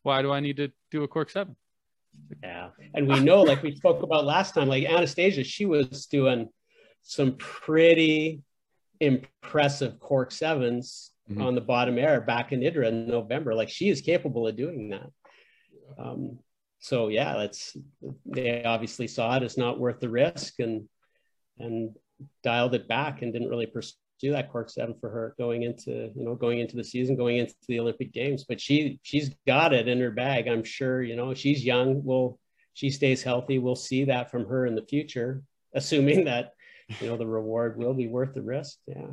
Why do I need to do a cork seven? Yeah. And we know, like we spoke about last time, like Anastasia, she was doing some pretty impressive cork 7s mm-hmm. on the bottom air back in Idre in November. Like she is capable of doing that. Um, so yeah, that's they obviously saw it as not worth the risk and and dialed it back and didn't really pursue do that cork seven for her going into you know going into the season going into the olympic games. But she she's got it in her bag i'm sure you know she's young. Will she stays healthy. We'll see that from her in the future assuming that you know the reward will be worth the risk. Yeah.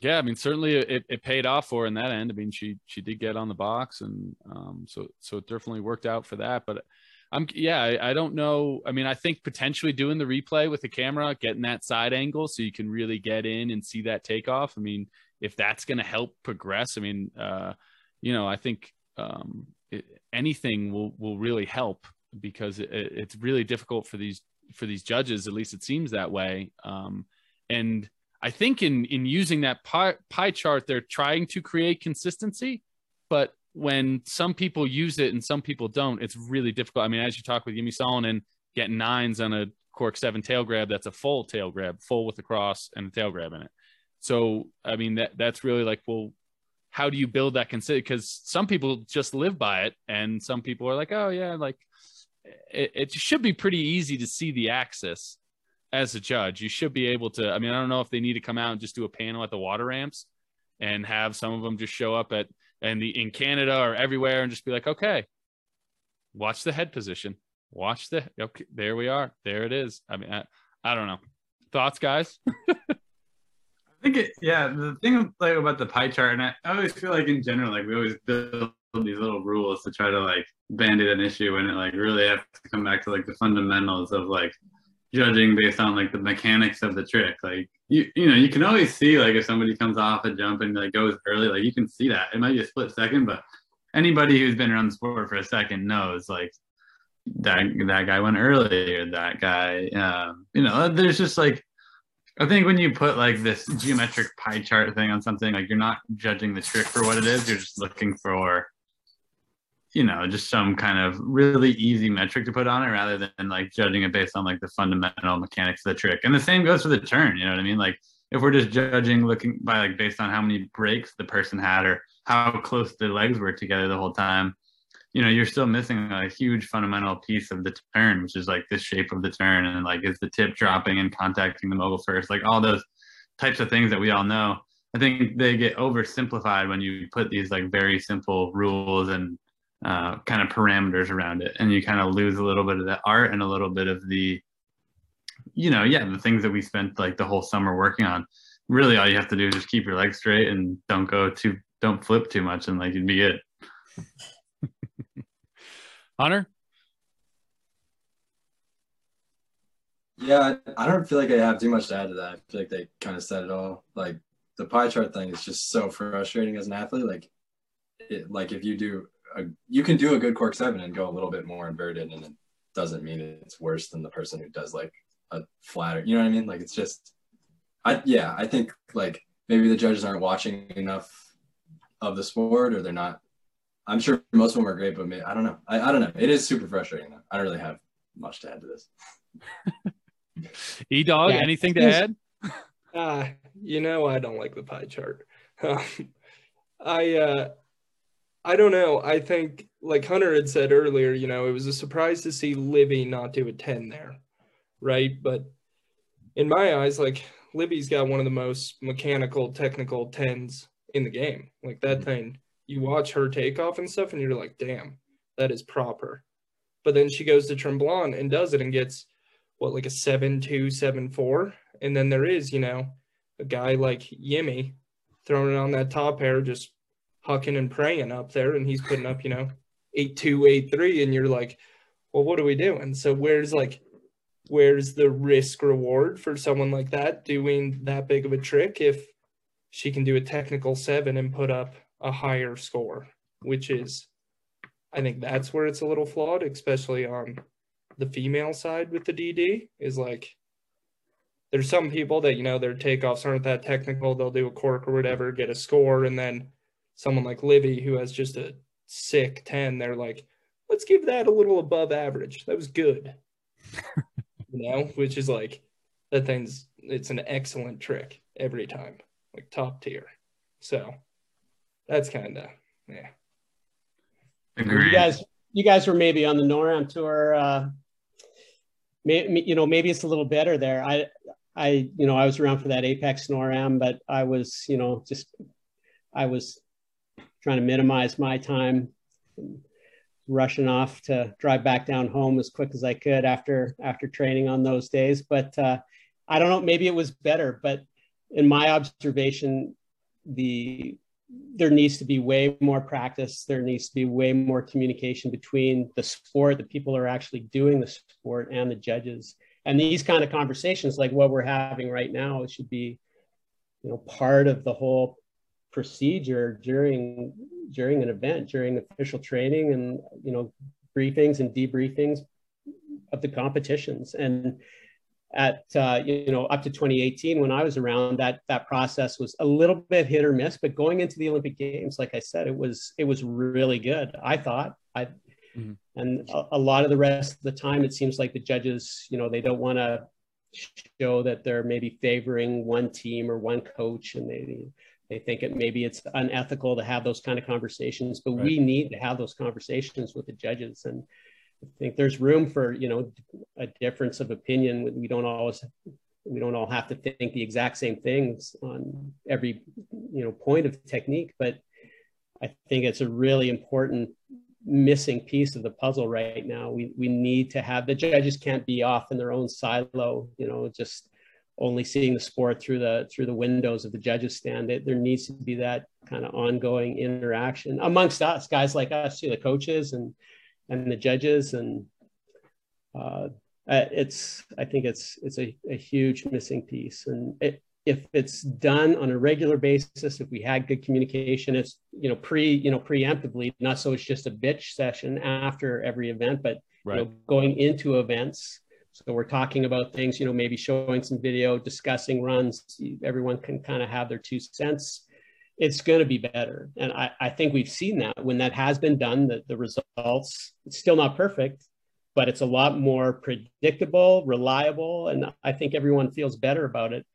Yeah i mean certainly it, it paid off for in that end. I mean she she did get on the box and um so so it definitely worked out for that. But I'm yeah, I, I, don't know. I mean, I think potentially doing the replay with the camera, getting that side angle so you can really get in and see that takeoff. I mean, if that's going to help progress, I mean, uh, you know, I think um, it, anything will will really help because it, it's really difficult for these for these judges. At least it seems that way. Um, and I think in in using that pie, pie chart, they're trying to create consistency, but when some people use it and some people don't, it's really difficult. I mean, as you talk with Yimi Salonen, getting nines on a cork seven tail grab, that's a full tail grab, full with the cross and a tail grab in it. So, I mean, that that's really like, well, how do you build that consider? Because some people just live by it, and some people are like, oh yeah, like it, it should be pretty easy to see the axis as a judge. You should be able to. I mean, I don't know if they need to come out and just do a panel at the water ramps and have some of them just show up at and the in Canada or everywhere and just be like, okay, watch the head position. Watch the okay, there we are. There it is. I mean, I, I don't know. Thoughts, guys? I think it yeah, the thing like about the pie chart, and I, always feel like in general, like we always build these little rules to try to like band-aid an issue when it like really have to come back to like the fundamentals of like judging based on like the mechanics of the trick. Like you you know, you can always see like if somebody comes off a jump and like goes early, like you can see that. It might be a split second, but anybody who's been around the sport for a second knows like that that guy went early or that guy um, you know, there's just like I think when you put like this geometric pie chart thing on something, like you're not judging the trick for what it is, you're just looking for you know just some kind of really easy metric to put on it rather than like judging it based on like the fundamental mechanics of the trick. And the same goes for the turn you know what i mean? Like if we're just judging looking by like based on how many breaks the person had or how close the legs were together the whole time you know you're still missing a huge fundamental piece of the turn which is like the shape of the turn and like is the tip dropping and contacting the mogul first? Like all those types of things that we all know. I think they get oversimplified when you put these like very simple rules and uh, kind of parameters around it. And you kind of lose a little bit of the art and a little bit of the you know yeah the things that we spent like the whole summer working on. Really all you have to do is just keep your legs straight and don't go too don't flip too much and like you'd be good. Hunter? Yeah i don't feel like i have too much to add to that. I feel like they kind of said it all. Like the pie chart thing is just so frustrating as an athlete. Like it, like if you do a, you can do a good cork seven and go a little bit more inverted, and it doesn't mean it's worse than the person who does like a flatter. You know what I mean? Like it's just, I yeah, I think like maybe the judges aren't watching enough of the sport, or they're not. I'm sure most of them are great, but maybe, I don't know. I, I don't know. It is super frustrating. Though. I don't really have much to add to this. e dog, yeah. anything to add? Uh, you know, I don't like the pie chart. Um, I uh, I don't know. I think, like Hunter had said earlier, you know, it was a surprise to see Libby not do a 10 there, right? But in my eyes, like Libby's got one of the most mechanical, technical 10s in the game. Like that mm-hmm. thing, you watch her takeoff and stuff, and you're like, damn, that is proper. But then she goes to Tremblant and does it and gets what, like a 7 2, 7 4. And then there is, you know, a guy like Yimmy throwing it on that top air, just hucking and praying up there and he's putting up, you know, eight two, eight three, and you're like, well, what are we doing? So where's like where's the risk reward for someone like that doing that big of a trick if she can do a technical seven and put up a higher score, which is I think that's where it's a little flawed, especially on the female side with the DD, is like there's some people that, you know, their takeoffs aren't that technical. They'll do a cork or whatever, get a score, and then someone like Livy who has just a sick 10, they're like, let's give that a little above average. That was good. you know, which is like that thing's it's an excellent trick every time, like top tier. So that's kind of yeah. Agreed. You guys, you guys were maybe on the NORAM tour. Uh, may, you know, maybe it's a little better there. I, I, you know, I was around for that Apex NORAM, but I was, you know, just I was trying to minimize my time rushing off to drive back down home as quick as I could after after training on those days. But uh, I don't know, maybe it was better. But in my observation, the there needs to be way more practice. There needs to be way more communication between the sport, the people are actually doing the sport, and the judges. And these kind of conversations, like what we're having right now, should be, you know, part of the whole procedure during during an event, during official training, and you know, briefings and debriefings of the competitions. And at uh, you know up to 2018 when I was around that that process was a little bit hit or miss but going into the Olympic games like I said it was it was really good I thought I mm-hmm. and a, a, lot of the rest of the time it seems like the judges you know they don't want to show that they're maybe favoring one team or one coach and they they think it maybe it's unethical to have those kind of conversations but right. we need to have those conversations with the judges and I think there's room for you know a difference of opinion. We don't always we don't all have to think the exact same things on every you know point of technique, but I think it's a really important missing piece of the puzzle right now. We we need to have the judges can't be off in their own silo, you know, just only seeing the sport through the through the windows of the judges stand. It, there needs to be that kind of ongoing interaction amongst us, guys like us, too, the coaches and and the judges and uh, it's i think it's it's a, a huge missing piece and it, if it's done on a regular basis if we had good communication it's you know pre you know preemptively not so it's just a bitch session after every event but right. you know, going into events so we're talking about things you know maybe showing some video discussing runs everyone can kind of have their two cents it's going to be better. And I, I think we've seen that when that has been done, the, the results, it's still not perfect, but it's a lot more predictable, reliable. And I think everyone feels better about it.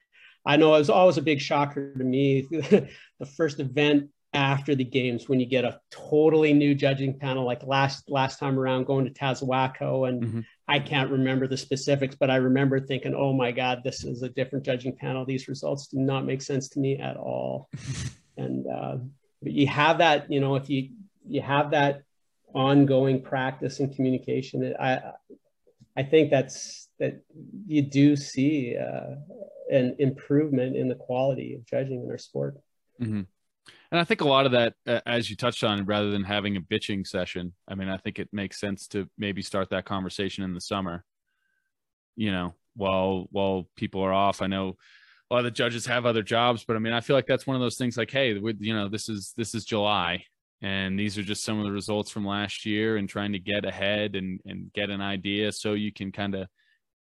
I know it was always a big shocker to me. the first event after the games when you get a totally new judging panel like last last time around going to Tazawako and mm-hmm. I can't remember the specifics but I remember thinking oh my god this is a different judging panel. These results do not make sense to me at all. And uh, you have that you know if you you have that ongoing practice and communication i i think that's that you do see uh, an improvement in the quality of judging in our sport. Mm-hmm. And i think a lot of that uh, as you touched on rather than having a bitching session i mean i think it makes sense to maybe start that conversation in the summer you know while while people are off. I know a lot of the judges have other jobs, but I mean, I feel like that's one of those things like, hey, you know, this is this is July, and these are just some of the results from last year, and trying to get ahead and and get an idea so you can kind of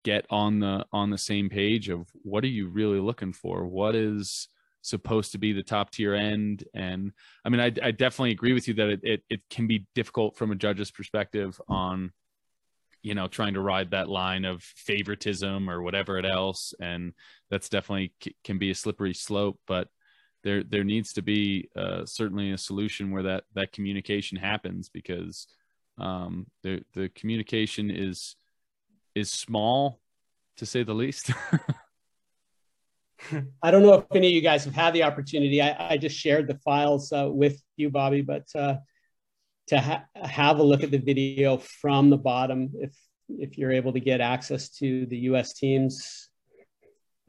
get on the on the same page of what are you really looking for, what is supposed to be the top tier end. And i mean i, I definitely agree with you that it, it, it can be difficult from a judge's perspective on you know trying to ride that line of favoritism or whatever it else. And that's definitely c- can be a slippery slope but there there needs to be uh, certainly a solution where that that communication happens because um, the the communication is is small to say the least I don't know if any of you guys have had the opportunity. I, I just shared the files uh, with you, Bobby, but uh, to ha- have a look at the video from the bottom if if you're able to get access to the U.S. teams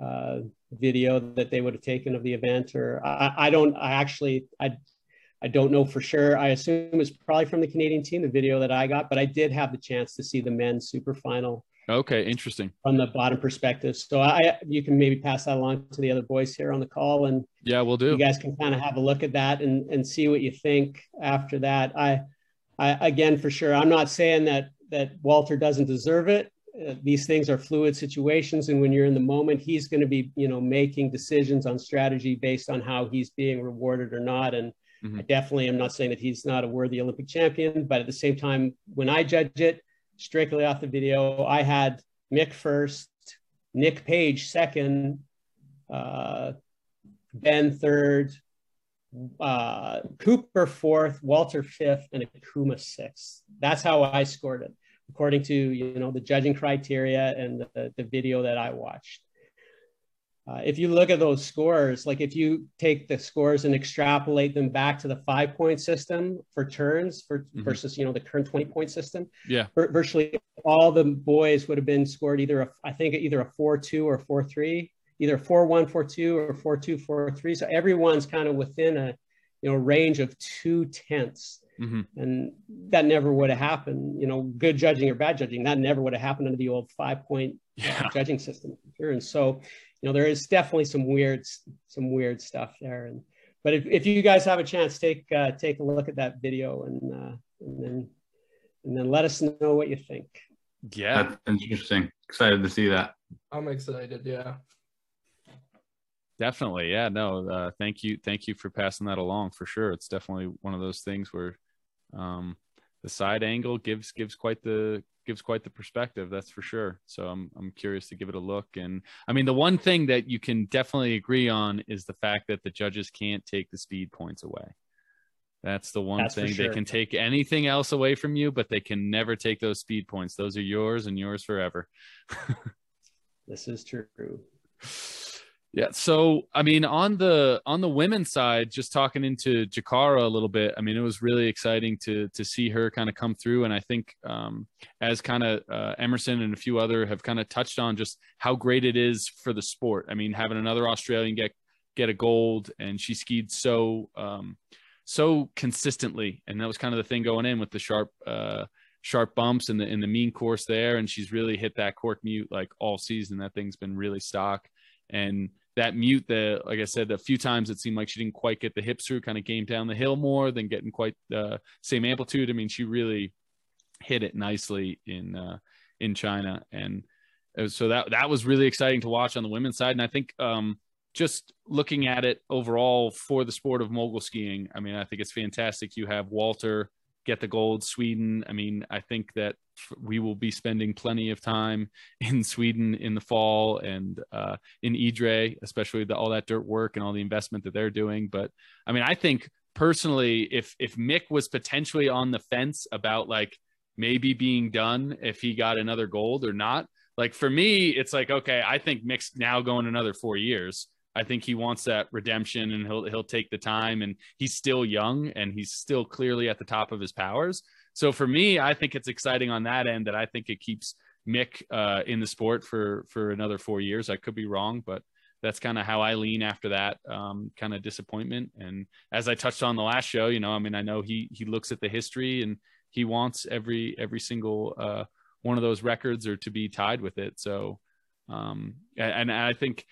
uh, video that they would have taken of the event, or I, I, don't. I actually I I don't know for sure. I assume it's probably from the Canadian team, the video that I got, but I did have the chance to see the men's super final. Okay, interesting. From the bottom perspective, so I you can maybe pass that along to the other boys here on the call, and yeah, we'll do. You guys can kind of have a look at that and and see what you think after that. I I, again, for sure, I'm not saying that that Walter doesn't deserve it. Uh, these things are fluid situations, and when you're in the moment, he's going to be, you know, making decisions on strategy based on how he's being rewarded or not. And mm-hmm. I definitely am not saying that he's not a worthy Olympic champion, but at the same time, when I judge it strictly off the video, I had Mick first, Nick Page second, uh, Ben third, uh, Cooper fourth, Walter fifth, and Ikuma sixth. That's how I scored it, according to you know the judging criteria and the, the video that I watched. Uh, if you look at those scores, like if you take the scores and extrapolate them back to the five point system for turns for mm-hmm. versus you know the current 20 point system, yeah, virtually all the boys would have been scored either a, I think either a four two or four three either 4 1 4 2 or 4 2 4 3 so everyone's kind of within a you know, range of two tenths. Mm-hmm. And that never would have happened, you know, good judging or bad judging, that never would have happened under the old five point Yeah. judging system here. And so, you know, there is definitely some weird, some weird stuff there. And, but if, if you guys have a chance, take, uh, take a look at that video and, uh, and then, and then let us know what you think. Yeah. That's interesting. Excited to see that. I'm excited. Yeah. Definitely. Yeah. No, uh, thank you. Thank you for passing that along for sure. It's definitely one of those things where um, the side angle gives gives quite the gives quite the perspective that's for sure. So i'm i'm curious to give it a look. And i mean the one thing that you can definitely agree on is the fact that the judges can't take the speed points away. That's the one That's thing. They can take anything else away from you but they can never take those speed points. Those are yours and yours forever. This is true. Yeah. So, I mean, on the on the women's side, just talking into Jakara a little bit. I mean, it was really exciting to to see her kind of come through, and I think um, as kind of uh, Emerson and a few other have kind of touched on just how great it is for the sport. I mean, having another Australian get get a gold, and she skied so um, so consistently, and that was kind of the thing going in with the sharp. Uh, sharp bumps in the in the mean course there and she's really hit that cork mute like all season that thing's been really stock and that mute that like i said a few times it seemed like she didn't quite get the hips through kind of came down the hill more than getting quite the same amplitude. I mean she really hit it nicely in uh in china. And was, so that that was really exciting to watch on the women's side. And i think um just looking at it overall for the sport of mogul skiing i mean i think it's fantastic. You have walter get the gold sweden i mean i think that we will be spending plenty of time in Sweden in the fall and uh, in Idre, especially the, all that dirt work and all the investment that they're doing. But I mean, I think personally, if if Mick was potentially on the fence about like maybe being done if he got another gold or not, like for me, it's like okay, I think Mick's now going another four years. I think he wants that redemption and he'll he'll take the time and he's still young and he's still clearly at the top of his powers. So for me, I think it's exciting on that end that I think it keeps Mick uh, in the sport for for another four years. I could be wrong, but that's kind of how I lean after that um, kind of disappointment. And as I touched on the last show, you know, I mean, I know he he looks at the history and he wants every every single uh, one of those records or to be tied with it. So, um, and, and I think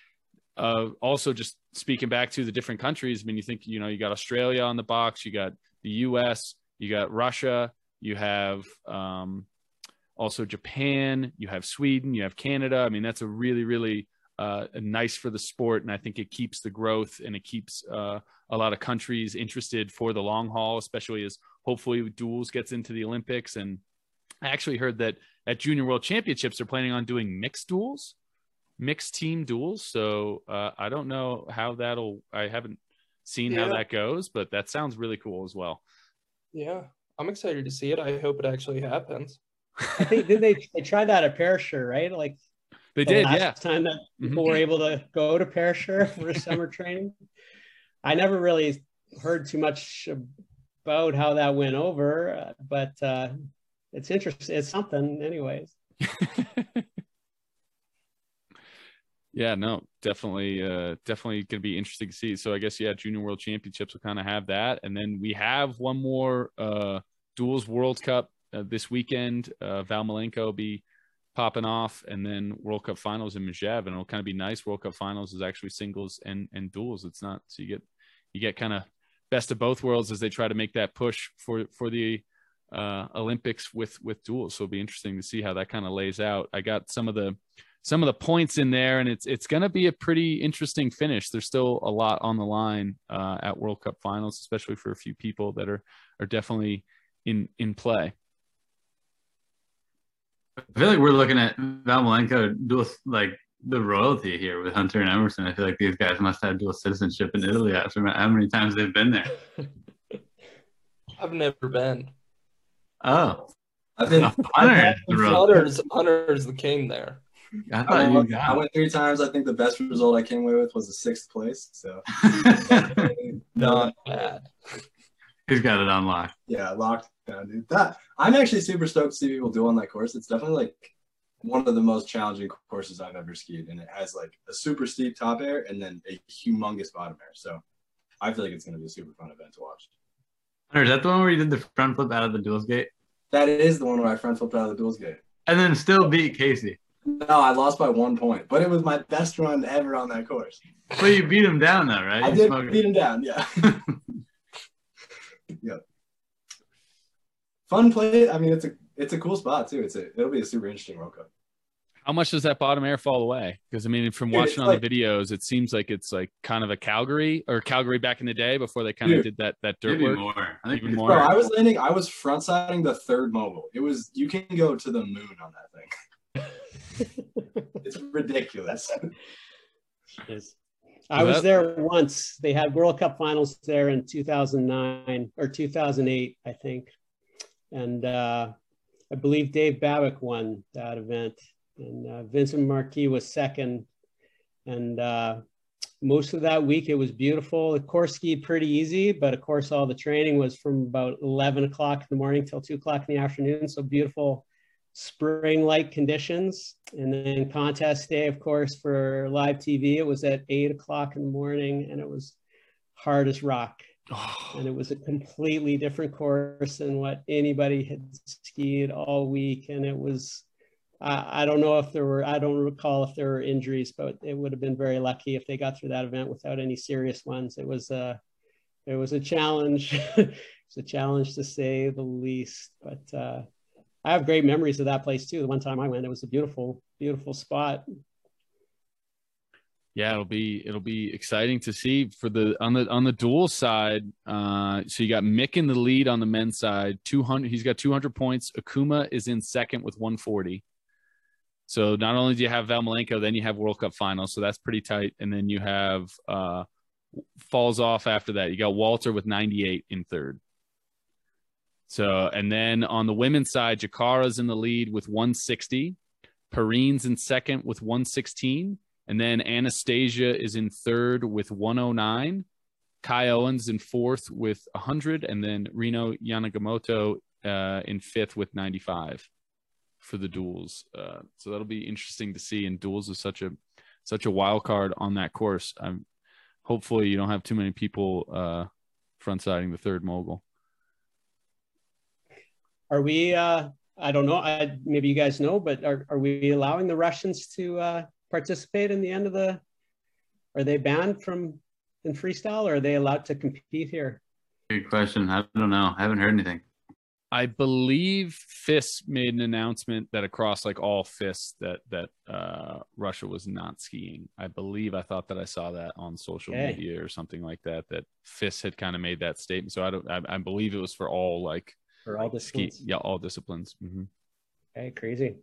uh, also just speaking back to the different countries. I mean, you think you know you got Australia on the box, you got the U.S., you got Russia, you have um, also Japan, you have Sweden, you have Canada. I mean, that's a really, really uh, nice for the sport, and I think it keeps the growth and it keeps uh, a lot of countries interested for the long haul, especially as hopefully duels gets into the Olympics. And I actually heard that at Junior World Championships they're planning on doing mixed duels, mixed team duels. So uh, I don't know how that'll. I haven't seen how that goes, but that sounds really cool as well. Yeah. I'm excited to see it. I hope it actually happens. I think did they they tried that at Perisher, right? Like They the did, last yeah. time that Mhm. people were able to go to Perisher for summer training. I never really heard too much about how that went over, uh, but uh, it's interesting. It's something, anyways. yeah, no, definitely, uh, definitely going to be interesting to see. So I guess yeah, Junior World Championships will kind of have that, and then we have one more uh, Duels World Cup uh, this weekend. Uh, Valmalenco will be popping off, and then World Cup Finals in Megève, and it'll kind of be nice. World Cup Finals is actually singles and and duels. It's not so you get you get kind of best of both worlds as they try to make that push for for the uh, Olympics with with duels. So it'll be interesting to see how that kind of lays out. I got some of the some of the points in there, and it's it's going to be a pretty interesting finish. There's still a lot on the line uh, at World Cup finals, especially for a few people that are are definitely in in play. I feel like we're looking at Valmalenco dual like the royalty here with Hunter and Emerson. I feel like these guys must have dual citizenship in Italy after how many times they've been there. I've never been. Oh, I've been. Hunter is the royalty. Hunter's Hunter's the king there. I I thought you went, I went three times. I think the best result I came away with was a sixth place. So. Not bad. He's got it unlocked. yeah, locked down, dude. That I'm actually super stoked to see people do on that course. It's definitely like one of the most challenging courses I've ever skied, and it has like a super steep top air and then a humongous bottom air. So I feel like it's going to be a super fun event to watch. Is that the one where you did the front flip out of the duels gate That is the one where I front flipped out of the duels gate. and then still beat Casey? No, I lost by one point, but it was my best run ever on that course. But you beat him down though, right? I You did smoked beat him down. Yeah. yep. Fun play. I mean, it's a it's a cool spot too. It's a it'll be a super interesting World Cup. How much does that bottom air fall away? Because I mean, from Dude, watching it's on like- the videos, it seems like it's like kind of a Calgary or Calgary back in the day before they kind of did that that dirt work. more. I think Even more. Bro, I was landing. I was front siding the third mogul. It was you can go to the moon on that thing. It's ridiculous. Yes. I was there once. They had World Cup finals there in 2009 or 2008, I think. And uh, I believe Dave Babick won that event. And uh, Vincent Marquis was second. And uh, most of that week, it was beautiful. The course skied pretty easy, but of course, all the training was from about 11 o'clock in the morning till 2 o'clock in the afternoon. So beautiful spring like conditions. And then contest day, of course, for live TV, it was at 8 o'clock in the morning and it was hard as rock. And it was a completely different course than what anybody had skied all week. And it was, I, I don't know if there were, I don't recall if there were injuries, but it would have been very lucky if they got through that event without any serious ones. It was a, it was a challenge. it's a challenge to say the least. But uh, I have great memories of that place too. The one time I went, it was a beautiful, beautiful spot. Yeah, it'll be it'll be exciting to see for the on the on the dual side. Uh, so you got Mick in the lead on the men's side, two hundred. He's got two hundred points. Ikuma is in second with one forty. So not only do you have Valmalenco, then you have World Cup finals, so that's pretty tight. And then you have uh, falls off after that. You got Walter with ninety eight in third. So and then on the women's side, Jakara's in the lead with one sixty. Perrine's in second with one sixteen. And then Anastasia is in third with 109. Kai Owens in fourth with 100. And then Rino Yanagimoto uh, in fifth with 95 for the duels. Uh, so that'll be interesting to see. And duels is such a such a wild card on that course. I'm hopefully you don't have too many people uh, front siding the third mogul. Are we, uh, I don't know, I, maybe you guys know, but are, are we allowing the Russians to uh, participate in the end of the, are they banned from in freestyle or are they allowed to compete here? Good question. I don't know. I haven't heard anything. I believe FIS made an announcement that across like all FIS that that uh, Russia was not skiing. I believe I thought that I saw that on social Okay. media or something like that. That FIS had kind of made that statement. So I don't. I, I believe it was for all like For all ski. disciplines? Yeah, all disciplines. hmm Okay, crazy,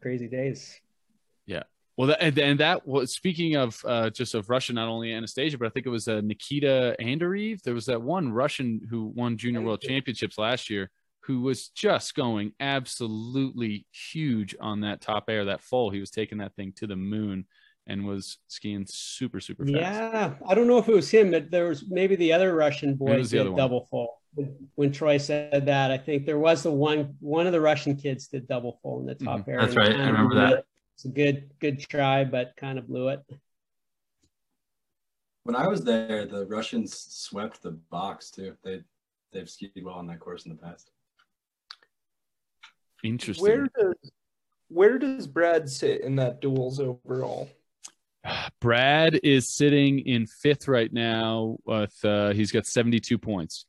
crazy days. Yeah. Well, that, and, and that was speaking of uh, just of Russia, not only Anastasia, but I think it was uh, Nikita Andreev. There was that one Russian who won Junior World Championships last year, who was just going absolutely huge on that top air, that full. He was taking that thing to the moon and was skiing super, super fast. Yeah, I don't know if it was him, but there was maybe the other Russian boy did double full. When Troy said that, I think there was the one one of the Russian kids did double full in the top Mhm. air. That's right. I remember that. it. It's a good good try, but kind of blew it. When I was there, the Russians swept the box too. They they've skied well on that course in the past. Interesting. Where does where does Brad sit in that duels overall? Brad is sitting in fifth right now with uh, he's got 72 points.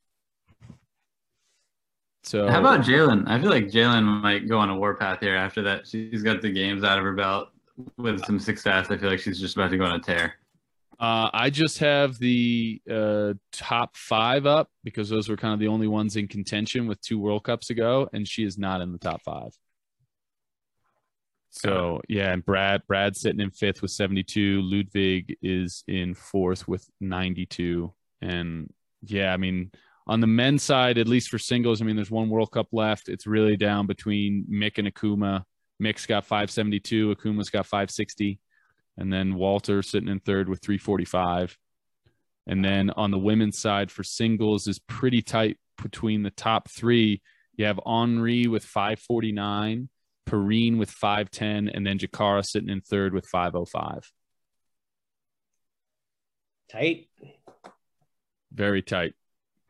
So How about Jaelin? I feel like Jaelin might go on a warpath here after that. She's got the games out of her belt with some success. I feel like she's just about to go on a tear. Uh, I just have the uh, top five up because those were kind of the only ones in contention with two World Cups ago, and she is not in the top five. So yeah, and Brad Brad sitting in fifth with 72. Ludwig is in fourth with 92. And yeah, I mean, on the men's side, at least for singles, I mean, there's one World Cup left. It's really down between Mick and Ikuma. Mick's got 572, Ikuma's got 560 and then Walter sitting in third with 345. And then on the women's side for singles is pretty tight between the top three. You have Anri with 549, Perrine with 510, and then Jakara sitting in third with 505. Tight. very tight.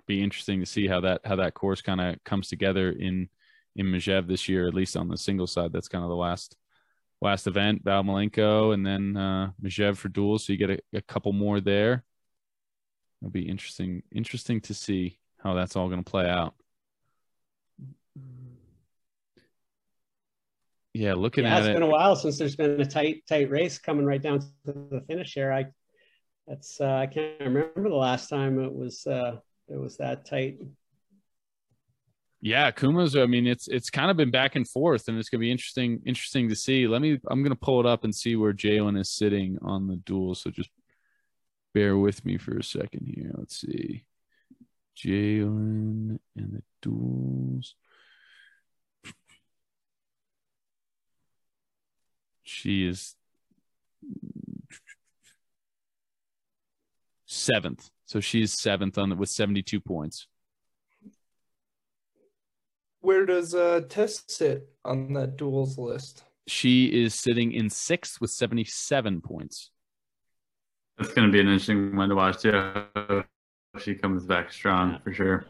Be interesting to see how that how that course kind of comes together in in Megève this year, at least on the single side. That's kind of the last last event, Valmalenco, and then uh, Megève for duels. So you get a, a couple more there. It'll be interesting interesting to see how that's all going to play out. Yeah, looking yeah, at it's it's been a while since there's been a tight, tight race coming right down to the finish here. I, that's uh, I can't remember the last time it was uh, it was that tight. Yeah, Kuma's. I mean, it's it's kind of been back and forth, and it's gonna be interesting interesting to see. Let me. I'm gonna pull it up and see where Jaelin is sitting on the duel. So just bear with me for a second here. Let's see, Jaelin and the duels. She is seventh, so she's seventh on the, with 72 points. Where does uh, Tess sit on that duels list? She is sitting in sixth with 77 points. That's going to be an interesting one to watch too. She comes back strong for sure.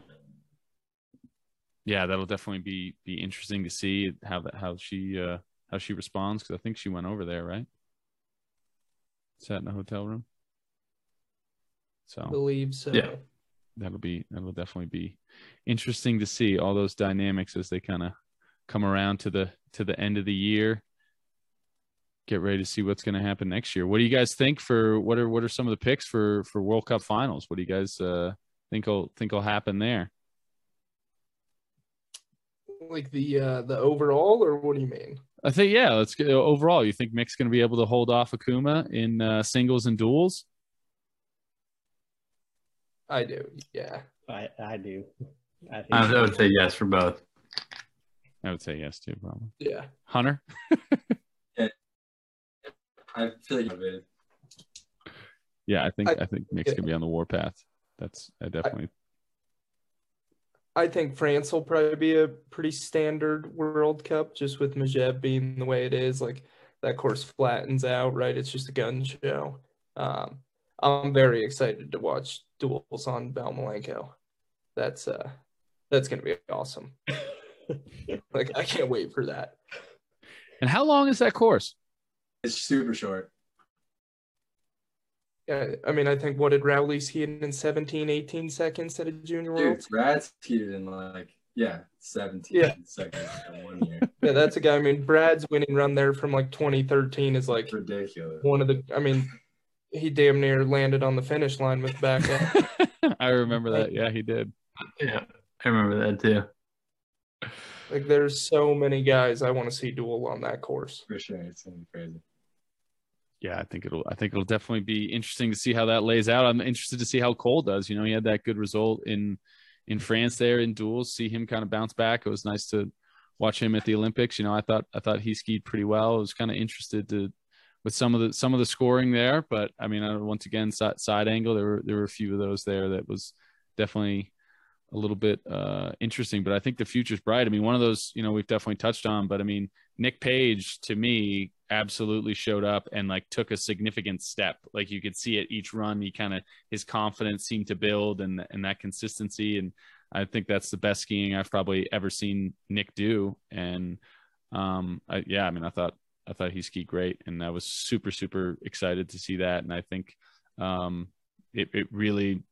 Yeah, that'll definitely be be interesting to see how that how she uh how she responds because I think she went over there, right? Sat in a hotel room. I believe so. Yeah. that'll be that'll definitely be interesting to see all those dynamics as they kind of come around to the to the end of the year. Get ready to see what's going to happen next year. What do you guys think for what are what are some of the picks for for World Cup finals? What do you guys uh, think will think will happen there? Like the uh, the overall, or what do you mean? I think yeah. Let's go overall. You think Mick's going to be able to hold off Ikuma in uh, singles and duels? I do. Yeah. I I do. I think I would say yes for both. I would say yes too, probably. Yeah. Hunter. I feel like motivated. Yeah, I think I- I, think Mick's gonna be on the warpath. That's I definitely. I think France will probably be a pretty standard World Cup, just with Megève being the way it is. Like that course flattens out, right? It's just a gun show. Um, I'm very excited to watch duels on Valmalenco. That's uh, that's gonna be awesome. like I can't wait for that. and how long is that course? It's super short. Yeah, I mean, I think what did Rowley ski in 17, 18 seconds at a junior Dude, world? Brad skated in like yeah, 17 Yeah. seconds in one year. Yeah, that's a guy. I mean, Brad's winning run there from like 2013 is like Ridiculous. one of the. I mean, he damn near landed on the finish line with back up. I remember that. Yeah, he did. Yeah, I remember that too. like, there's so many guys I want to see duel on that course. For sure. It's gonna be crazy. Yeah, I think it'll. I think it'll definitely be interesting to see how that lays out. I'm interested to see how Cole does. You know, he had that good result in in France there in duels. See him kind of bounce back. It was nice to watch him at the Olympics. You know, I thought I thought he skied pretty well. I was kind of interested to with some of the some of the scoring there, but I mean, I, once again, side, side angle. There were there were a few of those there that was definitely a little bit uh, interesting. But I think the future's bright. I mean, one of those you know we've definitely touched on, but I mean, Nick Page to me absolutely showed up and like took a significant step. Like you could see it each run. He kind of his confidence seemed to build and and that consistency. And I think that's the best skiing I've probably ever seen Nick do. And um, I, yeah, I mean, I thought I thought he skied great, and I was super super excited to see that. And I think um, it it really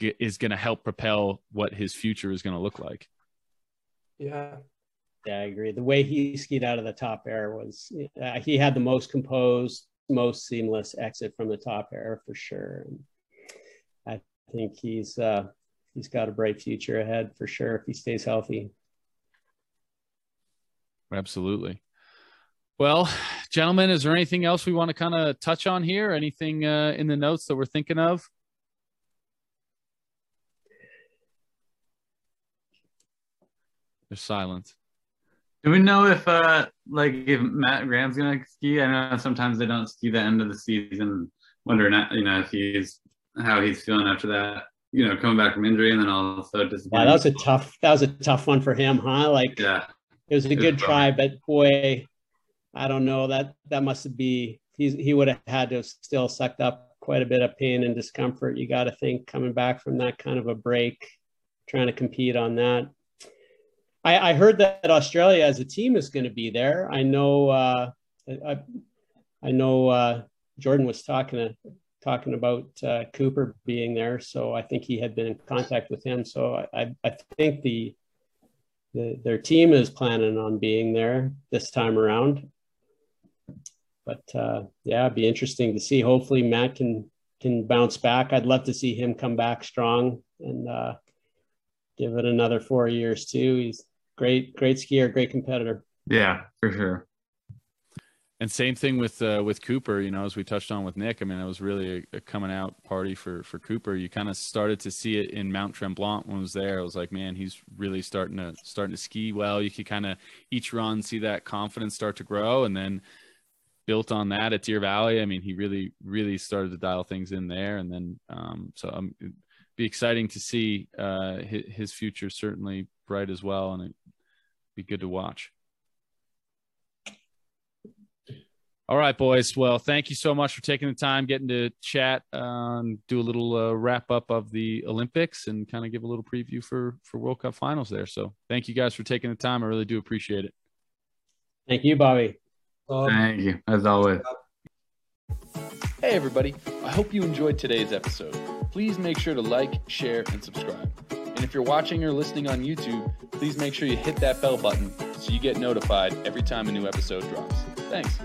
ge- is going to help propel what his future is going to look like. Yeah, Yeah, I agree. The way he skied out of the top air was uh, he had the most composed, most seamless exit from the top air for sure. And I think he's uh, he's got a bright future ahead for sure if he stays healthy. Absolutely. Well, gentlemen, is there anything else we want to kind of touch on here? Anything uh, in the notes that we're thinking of? There's silence. Do we know if uh like if Matt Graham's gonna ski? I know sometimes they don't ski the end of the season. Wondering you know if he's how he's feeling after that. You know, coming back from injury and then also just Yeah, that was a tough that was a tough one for him, huh? Like yeah. it was a was good rough. try, but boy, I don't know that that must be he's he would have had to have still sucked up quite a bit of pain and discomfort. You got to think coming back from that kind of a break, trying to compete on that. I, I heard that Australia as a team is going to be there. I know. Uh, I, I know uh, Jordan was talking talking about uh, Cooper being there, so I think he had been in contact with him. So I, I think the, the their team is planning on being there this time around. But uh, yeah, it'd be interesting to see. Hopefully, Matt can can bounce back. I'd love to see him come back strong and uh, give it another four years too. He's great, great skier, great competitor. Yeah, for sure. And same thing with uh, with Cooper. You know, as we touched on with Nick. I mean, it was really a, a coming out party for for Cooper. You kind of started to see it in Mount Tremblant when I was there. I was like, man, he's really starting to starting to ski well. You could kind of each run see that confidence start to grow, and then built on that at Deer Valley. I mean, he really really started to dial things in there, and then um, so um, be exciting to see uh, his, his future certainly bright as well, and it'd be good to watch. All right, boys. Well, thank you so much for taking the time, getting to chat, uh, do a little uh, wrap up of the Olympics, and kind of give a little preview for for World Cup finals there. So, thank you guys for taking the time. I really do appreciate it. Thank you, Bobby. Um, thank you, as always. Hey, everybody. I hope you enjoyed today's episode. Please make sure to like, share, and subscribe. And if you're watching or listening on YouTube, please make sure you hit that bell button so you get notified every time a new episode drops. Thanks.